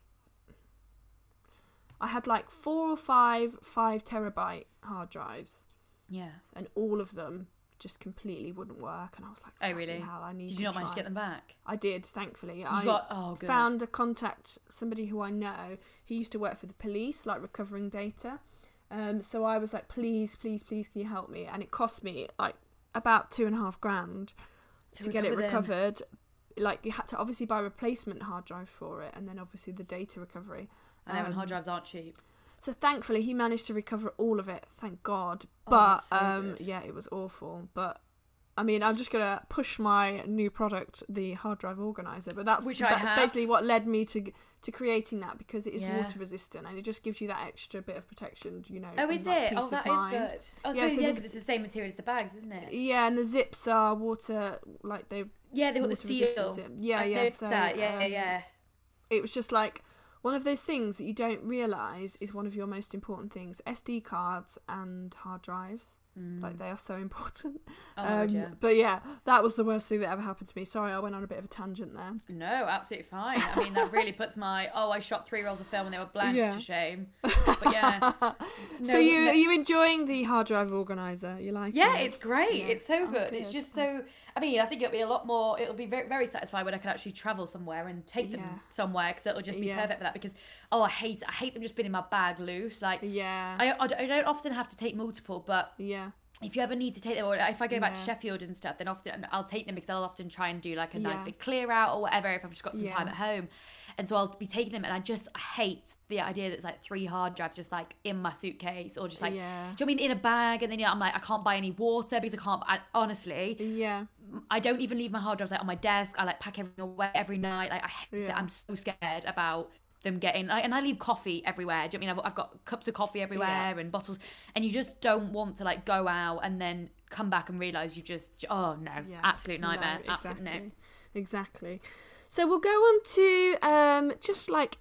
I had like four or five five terabyte hard drives, Yeah. and all of them just completely wouldn't work. And I was like, Oh, "Fucking really? Hell, I need Did to you not manage to get them back? I did, thankfully. You I got oh found a contact, somebody who I know. He used to work for the police, like recovering data. Um, so I was like, please, please, please, can you help me? And it cost me like about two and a half grand to, get it recover them. recovered. Like you had to obviously buy a replacement hard drive for it, and then obviously the data recovery. I know, and hard Um, drives aren't cheap. So thankfully he managed to recover all of it. Thank God. Oh, but that's so um, yeah, it was awful. But I mean, I'm just gonna push my new product, the hard drive organizer. But that's Which that's basically what led me to to creating that because it is Yeah. water resistant and it just gives you that extra bit of protection. You know. Oh, is like, it? Oh, that is mind. good. Oh, Yeah, suppose so yeah, it's the same material as the bags, isn't it? Yeah, and the zips are water like they Yeah, they got the seal. zip. Yeah, I yeah. So that. Yeah, yeah, um, yeah. it was just like one of those things that you don't realize is one of your most important things. SD cards and hard drives, Mm. like they are so important. oh, Um, yeah. But yeah, that was the worst thing that ever happened to me. Sorry, I went on a bit of a tangent there. No, absolutely fine. I mean, that really puts my oh, I shot three rolls of film and they were blank Yeah. to shame. But yeah, so you no- are you enjoying the hard drive organizer? You like yeah, it? it's great. Yeah. It's so Oh, good. It's just so. I mean, I think it'll be a lot more. It'll be very, very satisfying when I can actually travel somewhere and take them Yeah. somewhere because it'll just be Yeah. perfect for that. Because oh, I hate, I hate them just being in my bag loose. Like yeah, I, I I don't often have to take multiple, but yeah, if you ever need to take them, or if I go back to Sheffield and stuff, then often I'll take them because I'll often try and do like a nice big clear out or whatever if I've just got some time at home. And so I'll be taking them, and I just hate the idea that it's like three hard drives just like in my suitcase or just like, yeah, do you know I mean, in a bag? And then you know, I'm like, I can't buy any water because I can't. I, honestly, yeah, I don't even leave my hard drives like on my desk. I like pack everything away every night. Like I hate it. I'm so scared about them getting. And I leave coffee everywhere. Do you know what I mean? I've, I've got cups of coffee everywhere Yeah. and bottles, and you just don't want to like go out and then come back and realize you just. Oh no, yeah. absolute nightmare. No, Absolute no. exactly. Exactly. So we'll go on to um, just like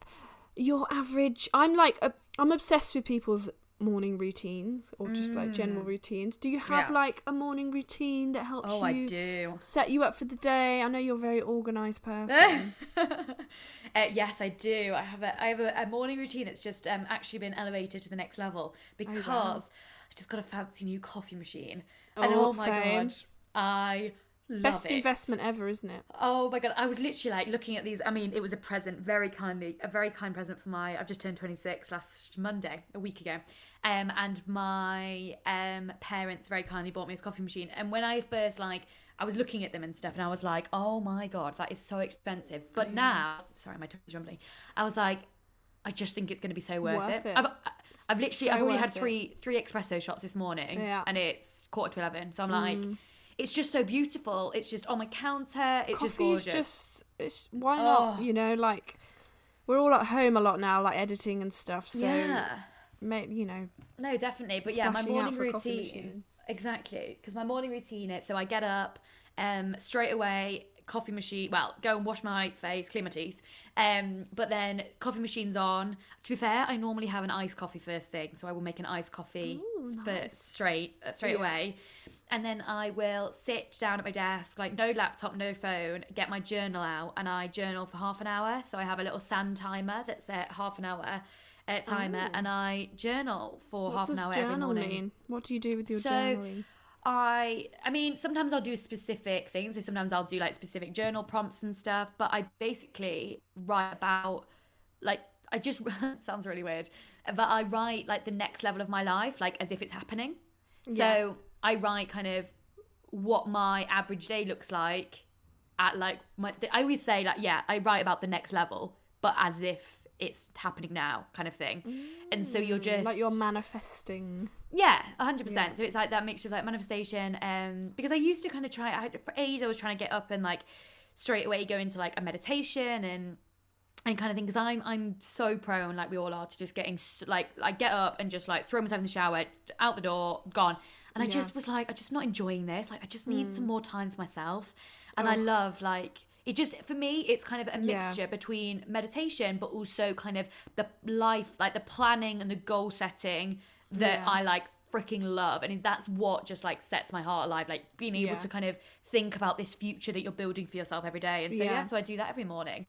your average. I'm like i I'm obsessed with people's morning routines or just like general routines. Do you have Mm. Yeah. like a morning routine that helps Oh, I you do. set you up for the day? I know you're a very organized person. uh, yes, I do. I have a I have a, a morning routine that's just um, actually been elevated to the next level because I just got a fancy new coffee machine. And Oh, oh my same. god, I love Best it. investment ever, isn't it? Oh my god, I was literally like looking at these. I mean, it was a present, very kindly, a very kind present for my. I've just turned twenty six last Monday, a week ago, um, and my um parents very kindly bought me this coffee machine. And when I first like, I was looking at them and stuff, and I was like, oh my god, that is so expensive. But now, sorry, my tongue's rumbling. I was like, I just think it's going to be so worth, Worth it. it. I've, I've literally, so I've already had worth it. three three espresso shots this morning, Yeah. and it's quarter to eleven. So I'm like. Mm. It's just so beautiful. It's just on my counter. It's just gorgeous. just it's why not? Oh. You know, like we're all at home a lot now, like editing and stuff. So yeah. You know, No, definitely. But yeah, my morning for a coffee routine. Exactly. Because my morning routine is so I get up, um, straight away, coffee machine. Well, go and wash my face, clean my teeth. Um, but then coffee machine's on. To be fair, I normally have an iced coffee first thing, so I will make an iced coffee Ooh, nice. straight uh, straight Yeah. away. And then I will sit down at my desk, like no laptop, no phone, get my journal out, and I journal for half an hour. So I have a little sand timer that's there, half an hour uh, timer, Ooh. and I journal for what half an hour every journal morning. mean? What do you do with your So, journaling? I I mean sometimes I'll do specific things. So sometimes I'll do like specific journal prompts and stuff, but I basically write about like I just sounds really weird, but I write like the next level of my life like as if it's happening. Yeah. So I write kind of what my average day looks like at like my I always say like yeah, I write about the next level, but as if it's happening now kind of thing. And so you're just Mm, like you're manifesting. yeah, hundred Yeah. percent. So it's like that mixture of like manifestation. Um, because I used to kind of try. I for ages, I was trying to get up and like straight away go into like a meditation and and kind of thing. Because I'm I'm so prone, like we all are, to just getting like like get up and just like throw myself in the shower, out the door, gone. And I Yeah. just was like, I'm just not enjoying this. Like I just need some more time for myself. And I love like. It just for me, it's kind of a Yeah. mixture between meditation, but also kind of the life, like the planning and the goal setting that Yeah. I like freaking love and that's what just like sets my heart alive like being able Yeah. to kind of think about this future that you're building for yourself every day and so yeah, Yeah. so I do that every morning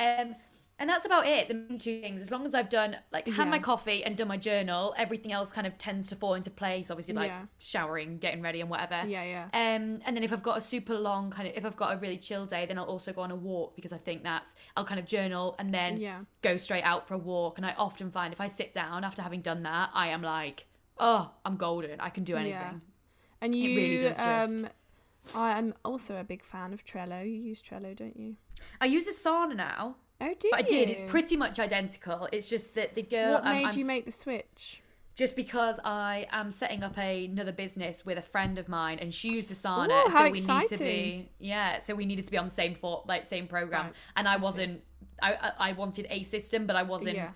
um And that's about it. The main two things. As long as I've done like had my coffee and done my journal, everything else kind of tends to fall into place. Obviously, like Yeah. showering, getting ready, and whatever. Yeah, yeah. Um, and then if I've got a super long kind of, if I've got a really chill day, then I'll also go on a walk because I think that's I'll kind of journal and then Yeah. go straight out for a walk. And I often find if I sit down after having done that, I am like, oh, I'm golden. I can do anything. Yeah. And you, really does just- um, I am also a big fan of Trello. You use Trello, don't you? I use Asana now, Oh, do but I did. you? It's pretty much identical. It's just that the girl. What um, made I'm you s- make the switch? just because I am setting up a, another business with a friend of mine, and she used Asana, Ooh, how so we need to be yeah, so we needed to be on the same for like same program, Right, and I see. wasn't. I, I I wanted a system, but I wasn't Yeah.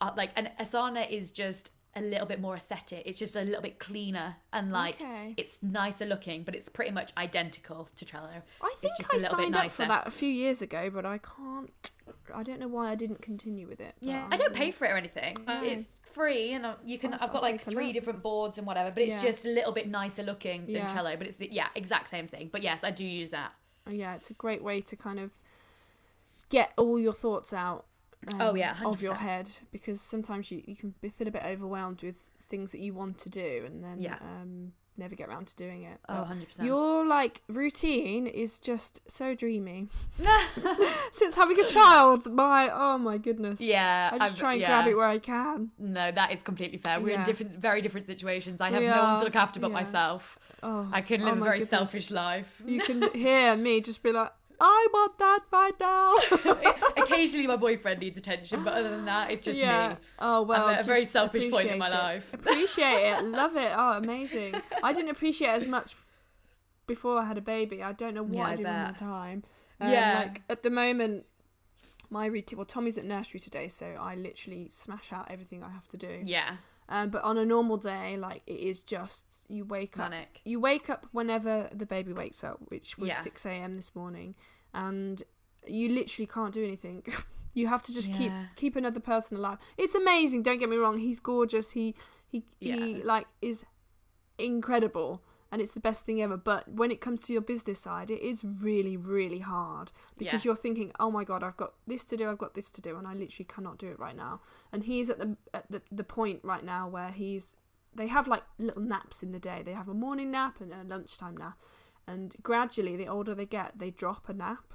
uh, like. And Asana is just a little bit more aesthetic. It's just a little bit cleaner and like Okay. it's nicer looking, but it's pretty much identical to Trello. I think just a I signed up for that a few years ago, but I can't. I don't know why I didn't continue with it. Yeah, I don't pay for it or anything. No. It's free, and uh, you can. I'll- I've got like three different boards and whatever, but it's Yeah. just a little bit nicer looking than Yeah. Trello. But it's the yeah, exact same thing. But yes, I do use that. Yeah, it's a great way to kind of get all your thoughts out. Um, Oh, yeah, of your head because sometimes you, you can be, feel a bit overwhelmed with things that you want to do and then Yeah. um, never get around to doing it. Oh, But 100 percent. Your like routine is just so dreamy. Since having a child, my oh my goodness. Yeah, I just I've- try and yeah. grab it where I can. No, that is completely fair. We're in different, very different situations. I have We no one to look after but yeah. myself. Oh, I can oh live a very goodness. selfish life. You can hear me just be like, I want that right now. Occasionally, my boyfriend needs attention, but other than that, it's just yeah. me. Oh well. at a very selfish point in my it. life. Appreciate it. Love it. Oh, amazing. I didn't appreciate it as much before I had a baby. I don't know what Yeah, I I did with my time. Um, Yeah. Like at the moment, my routine. Well, Tommy's at nursery today, so I literally smash out everything I have to do. Yeah, Um, but on a normal day, like it is just you wake up manic. you wake up whenever the baby wakes up, which was Yeah. 6 a.m. this morning, and you literally can't do anything. you have to just keep Yeah. keep another person alive. It's amazing. Don't get me wrong. He's gorgeous. He he he like is incredible, and it's the best thing ever. But when it comes to your business side, it is really really hard because Yeah. you're thinking, oh my god, I've got this to do, I've got this to do, and I literally cannot do it right now. And he's at the at the, the point right now where he's they have like little naps in the day. They have a morning nap and a lunchtime nap. And gradually, the older they get, they drop a nap.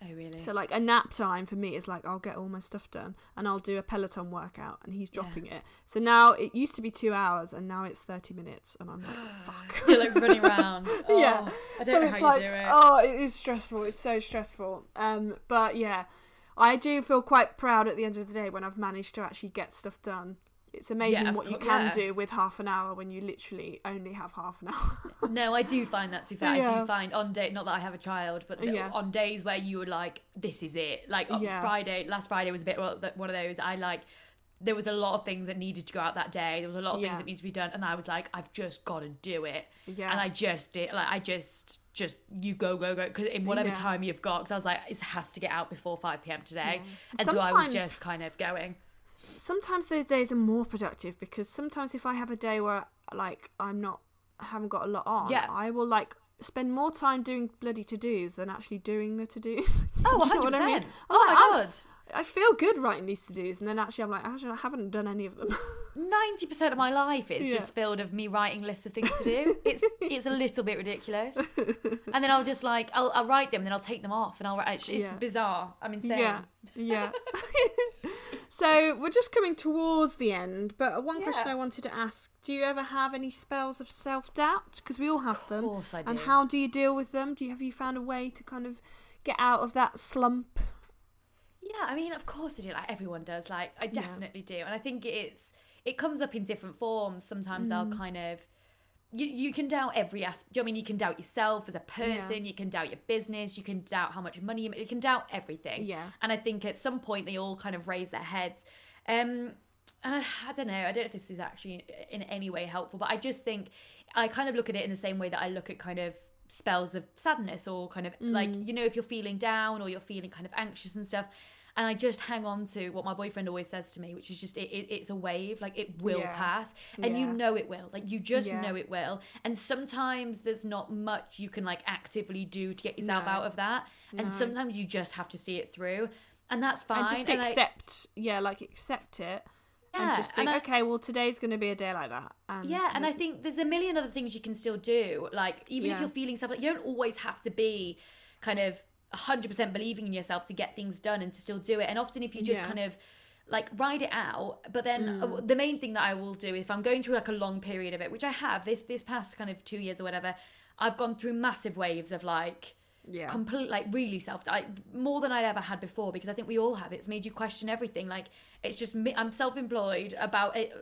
Oh really? So, like, a nap time for me is like, I'll get all my stuff done and I'll do a Peloton workout, and he's Yeah. dropping it. So now it used to be two hours, and now it's 30 minutes. And I'm like, fuck. You're like running around. Oh, Yeah. I don't know it's how like, you do it. oh, it is stressful. It's so stressful. Um, But yeah, I do feel quite proud at the end of the day when I've managed to actually get stuff done. It's amazing of what you can yeah. do with half an hour when you literally only have half an hour. No, I do find that to be fair. I do find on day not that I have a child, but the- Yeah. on days where you were like, "This is it." Like on Yeah. Friday, last Friday was a bit one of those. I like there was a lot of things that needed to go out that day. There was a lot of Yeah. things that needed to be done, and I was like, "I've just got to do it." yeah. And I just did. Like I just just you go go go because in whatever Yeah. time you've got. Because I was like, it has to get out before five pm today, Yeah. and so I was just kind of going. Sometimes those days are more productive because sometimes if I have a day where like I'm not I haven't got a lot on, Yeah. I will like spend more time doing bloody to dos than actually doing the to dos. Oh, you know 100 what I mean? percent. Oh my like, I'm- god. I feel good writing these to dos, and then actually I'm like, actually I haven't done any of them. Ninety percent of my life is Yeah. just filled of me writing lists of things to do. It's it's a little bit ridiculous, and then I'll just like I'll, I'll write them, and then I'll take them off, and I'll write. It's, it's Yeah. bizarre. I'm insane. Yeah, yeah. so we're just coming towards the end, but one question Yeah. I wanted to ask: Do you ever have any spells of self doubt? Because we all have Of them. course I do. And how do you deal with them? Do you have you found a way to kind of get out of that slump? Yeah, I mean, of course I do. Like everyone does. Like I Yeah. definitely do, and I think it's it comes up in different forms. Sometimes I'll Mm. kind of. You, you can doubt every aspect. Do you know I mean you can doubt yourself as a person? You can doubt your business. You can doubt how much money you make. You can doubt everything. Yeah. And I think at some point they all kind of raise their heads. Um, and I, I don't know. I don't know if this is actually in any way helpful, but I just think I kind of look at it in the same way that I look at kind of spells of sadness or kind of like Mm. you know if you're feeling down or you're feeling kind of anxious and stuff. And I just hang on to what my boyfriend always says to me, which is just it, it, it's a wave, like it will Yeah. pass, and you know it will, like you just Yeah. know it will. And sometimes there's not much you can like actively do to get yourself No. out of that, and No. sometimes you just have to see it through. and that's fine. and just and I- accept, yeah, like accept it, and Yeah, just think, and I- okay, well, today's going to be a day like that. And Yeah, and I think there's a million other things you can still do. Like even if you're feeling stuff, like you don't always have to be kind of 100% believing in yourself to get things done and to still do it. And often if you just Yeah. kind of like ride it out, but then uh, Mm. the main thing that I will do if I'm going through like a long period of it, which I have this this past kind of 2 years or whatever, I've gone through massive waves of like yeah, complete like really self like more than I'd ever had before because I think we all have. It's made you question everything. Like it's just me I'm self-employed about it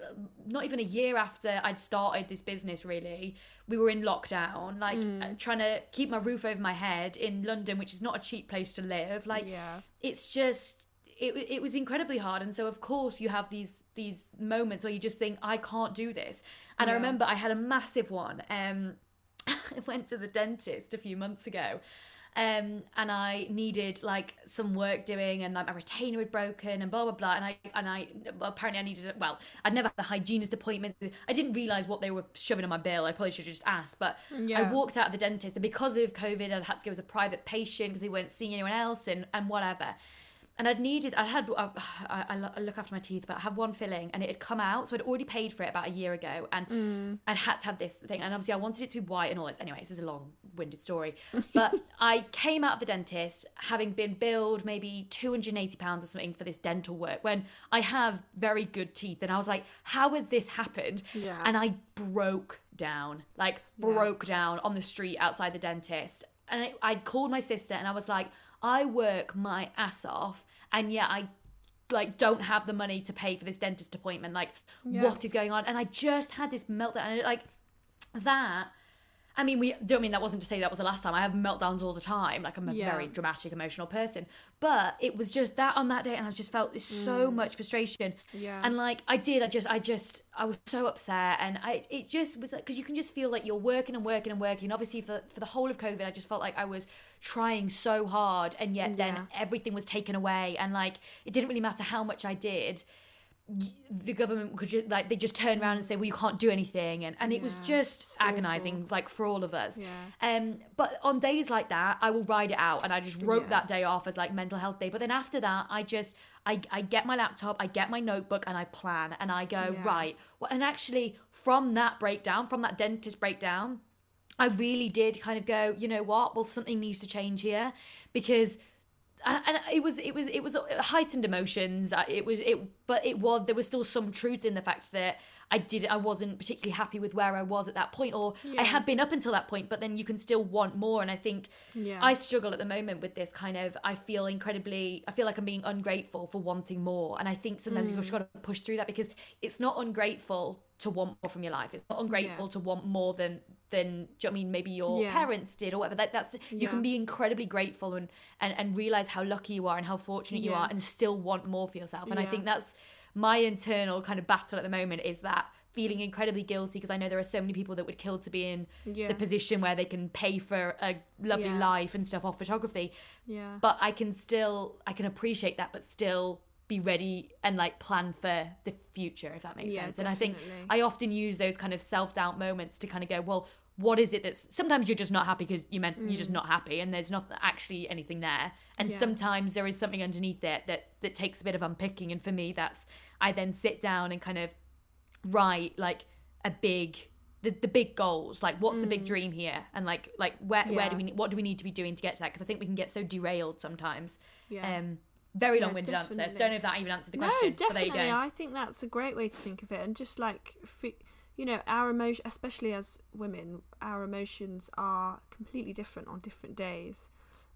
not even a year after I'd started this business really. We were in lockdown like Mm. uh, trying to keep my roof over my head in London which is not a cheap place to live. Like yeah, it's just it, it was incredibly hard. And so of course you have these these moments where you just think I can't do this. And I remember I had a massive one. Um I went to the dentist a few months ago um, and I needed like some work doing, and like my retainer had broken, and blah blah blah. And I and I apparently I needed. Well, I'd never had a hygienist appointment. I didn't realize what they were shoving in my bill. I probably should have just asked. But I walked out of the dentist, and because of COVID, I'd had to go as a private patient because they weren't seeing anyone else, and and whatever. And I'd needed, I had, I, I, I look after my teeth, but I have one filling and it had come out. So I'd already paid for it about a year ago and mm. I'd had to have this thing. And obviously I wanted it to be white and all this. Anyway, this is a long winded story. But I came out of the dentist having been billed maybe £280 or something for this dental work when I have very good teeth. And I was like, how has this happened? Yeah. And I broke down, like broke down on the street outside the dentist. And I, I'd called my sister and I was like, I work my ass off and yet I like don't have the money to pay for this dentist appointment. Like Yeah. what is going on? And I just had this meltdown and like that I mean, we don't mean that wasn't to say that was the last time. I have meltdowns all the time. Like I'm a Yeah. very dramatic, emotional person. But it was just that on that day, and I just felt this so mm. much frustration. Yeah. And like I did, I just, I just, I was so upset, and I, it just was like because you can just feel like you're working and working and working. Obviously, for for the whole of COVID, I just felt like I was trying so hard, and yet then everything was taken away, and like it didn't really matter how much I did the government could just, like they just turn around and say well you can't do anything and, and it was just it's awful. agonizing like for all of us Yeah. um but on days like that i will ride it out and i just wrote Yeah. that day off as like mental health day but then after that i just i, I get my laptop i get my notebook and i plan and i go Yeah. right well, and actually from that breakdown from that dentist breakdown I really did kind of go, you know what? Well, something needs to change here because. And, and it was it was it was uh, heightened emotions. Uh, it was it, but it was there was still some truth in the fact that I did I wasn't particularly happy with where I was at that point, or I had been up until that point. But then you can still want more, and I think Yeah. I struggle at the moment with this kind of. I feel incredibly. I feel like I'm being ungrateful for wanting more, and I think sometimes you've mm. just got to push through that because it's not ungrateful to want more from your life. It's not ungrateful Yeah. to want more than than do you know I mean maybe your Yeah. parents did or whatever. That, that's you can be incredibly grateful and, and and realize how lucky you are and how fortunate you are, and still want more for yourself. And I think that's my internal kind of battle at the moment is that feeling incredibly guilty because I know there are so many people that would kill to be in Yeah. the position where they can pay for a lovely Yeah. life and stuff off photography yeah. but I can still I can appreciate that, but still be ready and like plan for the future, if that makes Yeah, sense. And I think. I often use those kind of self doubt moments to kind of go, well, what is it that's sometimes you're just not happy because you meant you're just not happy and there's not actually anything there. And Mm. Yeah. sometimes there is something underneath it that that takes a bit of unpicking. And for me, that's I then sit down and kind of write like a big the, the big goals like what's the big dream here and like like where where do Mm. Yeah. we what do we need to be doing to get to that because i think we can get so derailed sometimes Yeah. um very long-winded answer definitely. don't know if that even answered the no, question but there definitely. I think that's a great way to think of it, and just like you know, our emotion, especially as women, our emotions are completely different on different days,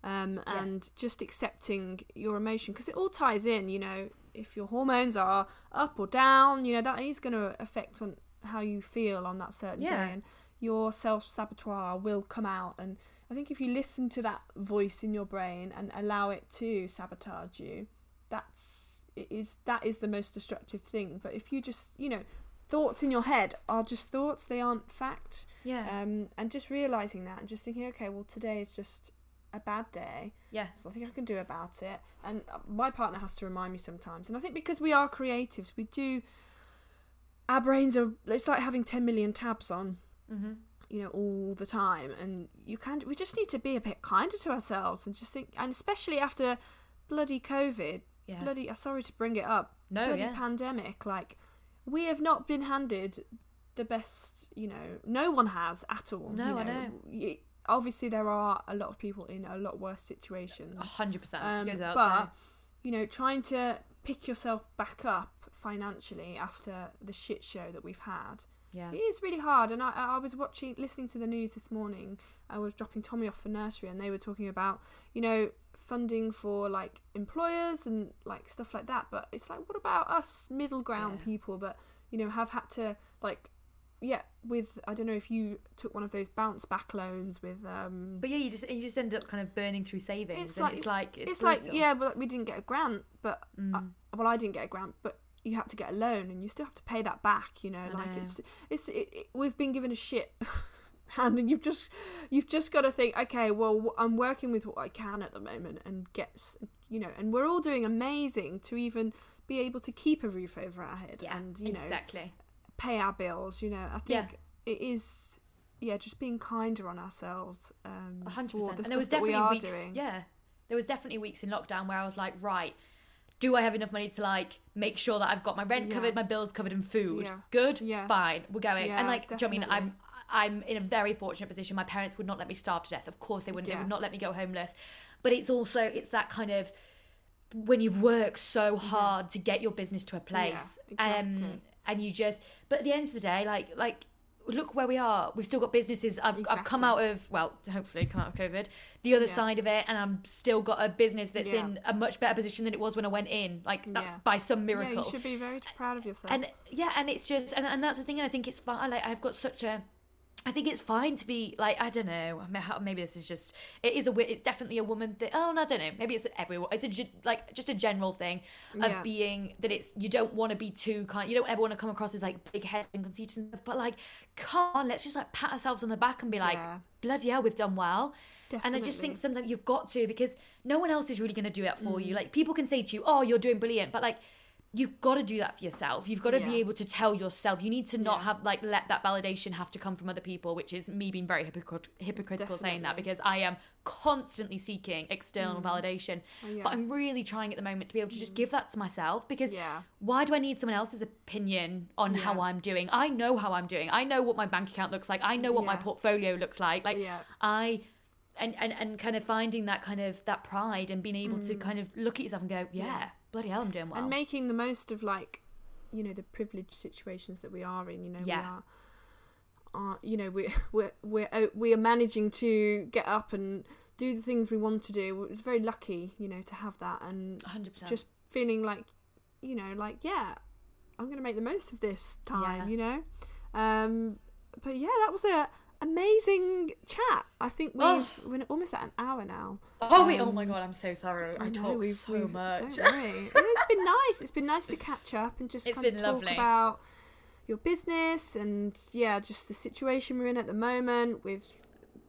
um, Yeah. and just accepting your emotion because it all ties in. You know, if your hormones are up or down, you know that is going to affect on how you feel on that certain Yeah. day, and your self saboteur will come out and. I think if you listen to that voice in your brain and allow it to sabotage you, that's it is that is the most destructive thing. But if you just you know, thoughts in your head are just thoughts; they aren't fact. yeah Um, and just realizing that and just thinking, okay, well today is just a bad day. yeah There's nothing I can do about it. And uh, my partner has to remind me sometimes. And I think because we are creatives, we do. Our brains are. It's like having ten million tabs on mm-hmm. You know all the time and you can't we just need to be a bit kinder to ourselves and just think and especially after bloody COVID, Yeah. bloody. uh, Sorry to bring it up. no, bloody yeah. pandemic. Like, we have not been handed the best. You know, no one has at all. No, you I know. Obviously, there are a lot of people in a lot worse situations. A hundred percent. Um, but saying. you know, trying to pick yourself back up financially after the shit show that we've had, Yeah. it is really hard. And I, I was watching, listening to the news this morning. I was dropping Tommy off for nursery, and they were talking about, you know, funding for like employers and like stuff like that. But it's like, what about us middle ground Yeah. people that you know have had to like, yeah, with I don't know if you took one of those bounce back loans with um But yeah, you just you just end up kind of burning through savings, It's and like- it's like it's, it's, like yeah, well, we didn't get a grant, but Mm. uh, well, I didn't get a grant, but you had to get a loan, and you still have to pay that back. You know, I like know. it's it's it, it, we've been given a shit hand, and you've just you've just got to think, okay, well, i'm working with what I can at the moment, and get s- you know, and we're all doing amazing to even be able to keep a roof over our head, yeah, and you know, exactly. pay our bills. You know, I Yeah. think it is. Yeah, just being kinder on ourselves. Um, hundred for percent. the And there was stuff that we definitely weeks. doing. Yeah, there was definitely weeks in lockdown where I was like, right, do I have enough money to like make sure that I've got my rent Yeah. covered, my bills covered, and food? Yeah. Good, Yeah. fine, we're going. Yeah, and like, do you know what I mean? I'm I'm in a very fortunate position. My parents would not let me starve to death. Of course, they wouldn't. They would not let me go homeless. But it's also it's that kind of when you've worked so hard to get your business to a place, exactly. um, and you just. But at the end of the day, like like. Look where we are. We've still got businesses. I've, I've come out of well, hopefully come out of COVID, the other Yeah. side of it, and I'm still got a business that's Yeah. in a much better position than it was when I went in. Like that's Yeah. by some miracle you should be very proud of yourself. and yeah and it's just and, and that's the thing and i think it's fine like i've got such a I think it's fine to be like I don't know. Maybe this is just it is a it's definitely a woman thing. Oh, no, I don't know. Maybe it's everyone. It's a like just a general thing of Yeah. being that it's you don't want to be too kind. You don't ever want to come across as like big head and conceited and stuff. But like, come on, let's just like pat ourselves on the back and be like, Yeah. bloody hell, we've done well. And I just think sometimes you've got to because no one else is really going to do it for Mm. you. Like people can say to you, "Oh, you're doing brilliant," but like you've got to do that for yourself. You've got to be able to tell yourself. You need to not Yeah. have like let that validation have to come from other people, which is me being very hypocrit- hypocritical saying that because I am constantly seeking external validation. Oh, yeah. But I'm really trying at the moment to be able to just give that to myself because Yeah. why do I need someone else's opinion on how I'm doing? I know how I'm doing. I know what my bank account looks like. I know what my portfolio looks like. Like Yeah. I and, and and kind of finding that kind of that pride and being able to kind of look at yourself and go, yeah, Mm. Yeah. Bloody hell, I'm doing well. and making the most of like you know the privileged situations that we are in you know Yeah. we are are you know we we're we're uh, we are managing to get up and do the things we want to do we're very lucky you know to have that and 100%. just feeling like you know like yeah i'm going to make the most of this time Yeah. you know um but yeah that was a amazing chat i think we've Oh. we're almost at an hour now oh wait, oh um, my god, I'm so sorry. I, know, talk so we've- much. Don't worry. it's been nice. It's been nice to catch up and just It's kind of talk lovely. about your business and yeah, just the situation we're in at the moment with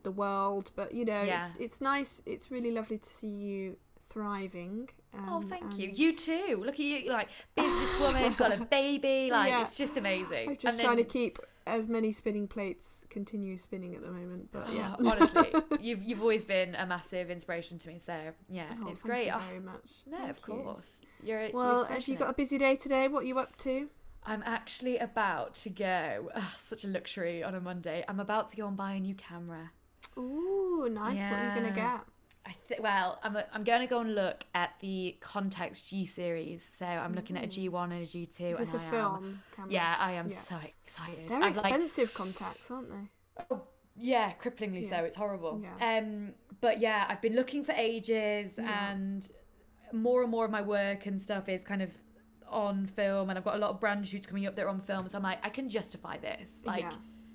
the world. But you know, Yeah. it's, it's nice. It's really lovely to see you thriving. Oh, um, thank you. You too. Look at you, like businesswoman, got a baby. Like Yeah. it's just amazing. I'm just And trying to keep as many spinning plates continue spinning at the moment. But yeah, Oh, honestly, you've you've always been a massive inspiration to me. So yeah, Oh, it's thank great. You Oh, very much. no, Thank of you. course. You're Well, have you got a busy day today? What are you up to? I'm actually about to go. Ugh, such a luxury on a Monday. I'm about to go and buy a new camera. Ooh, nice. What are you gonna get? I th- well, I'm a, I'm going to go and look at the Contax G series. So I'm looking at a G1 and a G2. Is this a and I am- film camera? yeah, I am Yeah. so excited. They're like, expensive Contax, aren't they? oh, yeah, cripplingly so. It's horrible. Yeah. Um, but yeah, I've been looking for ages, Yeah. and more and more of my work and stuff is kind of on film, and I've got a lot of brand shoots coming up that are on film. So I'm like, I can justify this. Like,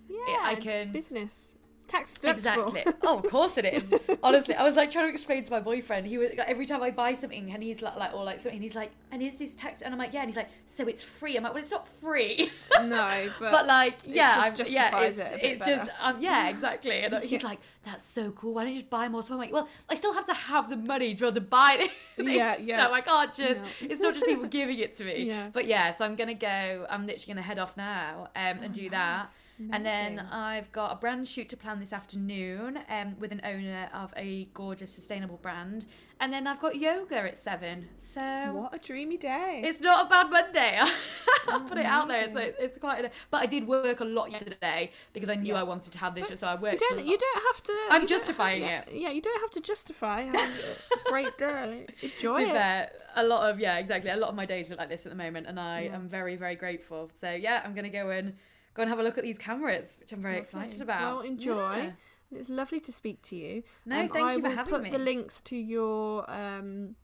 yeah, yeah I it's can- business. Tax deductible. Exactly. Oh, of course it is. Honestly, I was like trying to explain to my boyfriend. He was like, every time I buy something, and he's like, like or like something, he's like, and is this tax? And I'm like, yeah. And he's like, so it's free. I'm like, well, it's not free, no, but, but, like, yeah, just I'm, yeah, it's it it's just, um, yeah, exactly. And he's Yeah. like, that's so cool. Why don't you just buy more? So I'm like, well, I still have to have the money to be able to buy this. Yeah, yeah. stuff. I can't just. No. It's not just people giving it to me. Yeah. But yeah, so I'm gonna go. I'm literally gonna head off now um, and Oh, do that. And then I've got a brand shoot to plan this afternoon um, with an owner of a gorgeous sustainable brand. And then I've got yoga at seven. So What a dreamy day. it's not a bad Monday. I'll put it out there. It's like, it's quite. A, but I did work a lot yesterday because I knew Yeah. I wanted to have this, But so I you worked. a don't. You don't have to. I'm you have- justifying yeah, it. Yeah, you don't have to justify having a great day. Enjoy to be it. fair, a lot of yeah, exactly. A lot of my days look like this at the moment, and I Yeah. am very, very grateful. So yeah, I'm gonna go and go and have a look at these cameras, which I'm very Lovely. excited about. Well, enjoy. Yeah. It was lovely to speak to you. No, Um, thank I you for having me. I will put the links to your um,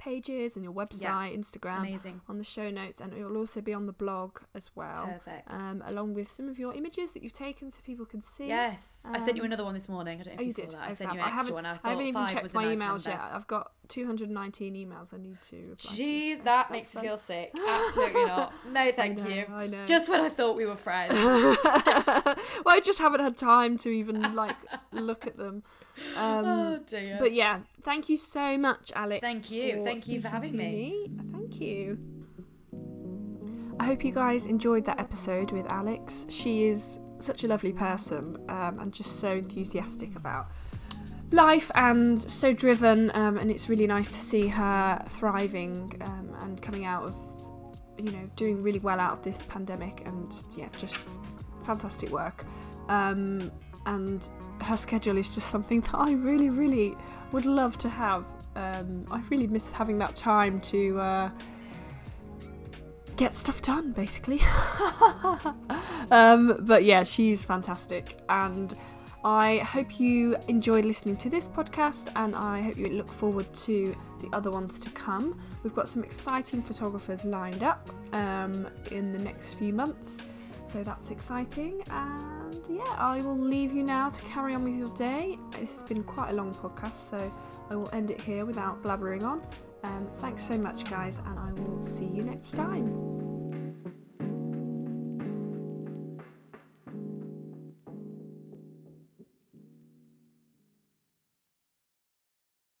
pages and your website, Instagram Amazing. on the show notes, and it will also be on the blog as well, Perfect. um, along with some of your images that you've taken so people can see. yes, I sent you um, another one this morning. I don't know Oh, if you you saw that. I sent you I an extra haven't- one. I, I haven't even five checked my nice emails yet. I've got 219 emails I need to to. Jeez, so that makes fun. me feel sick. Absolutely not. No, I thank know, you. I know. Just when I thought we were friends. well, I just haven't had time to even like look at them. Um, oh dear. But yeah, thank you so much, Alex. Thank you. Thank you for having to me. Thank you. I hope you guys enjoyed that episode with Alex. She is such a lovely person um, and just so enthusiastic about life and so driven. Um, and it's really nice to see her thriving um, and coming out of, you know, doing really well out of this pandemic. And yeah, just fantastic work. Um, and her schedule is just something that I really, really would love to have. Um, I really miss having that time to uh, get stuff done, basically. um, but yeah, she's fantastic, and I hope you enjoyed listening to this podcast, and I hope you look forward to the other ones to come. We've got some exciting photographers lined up um, in the next few months. So that's exciting, and yeah, I will leave you now to carry on with your day. This has been quite a long podcast, so I will end it here without blabbering on. Um, thanks so much, guys, and I will see you next time.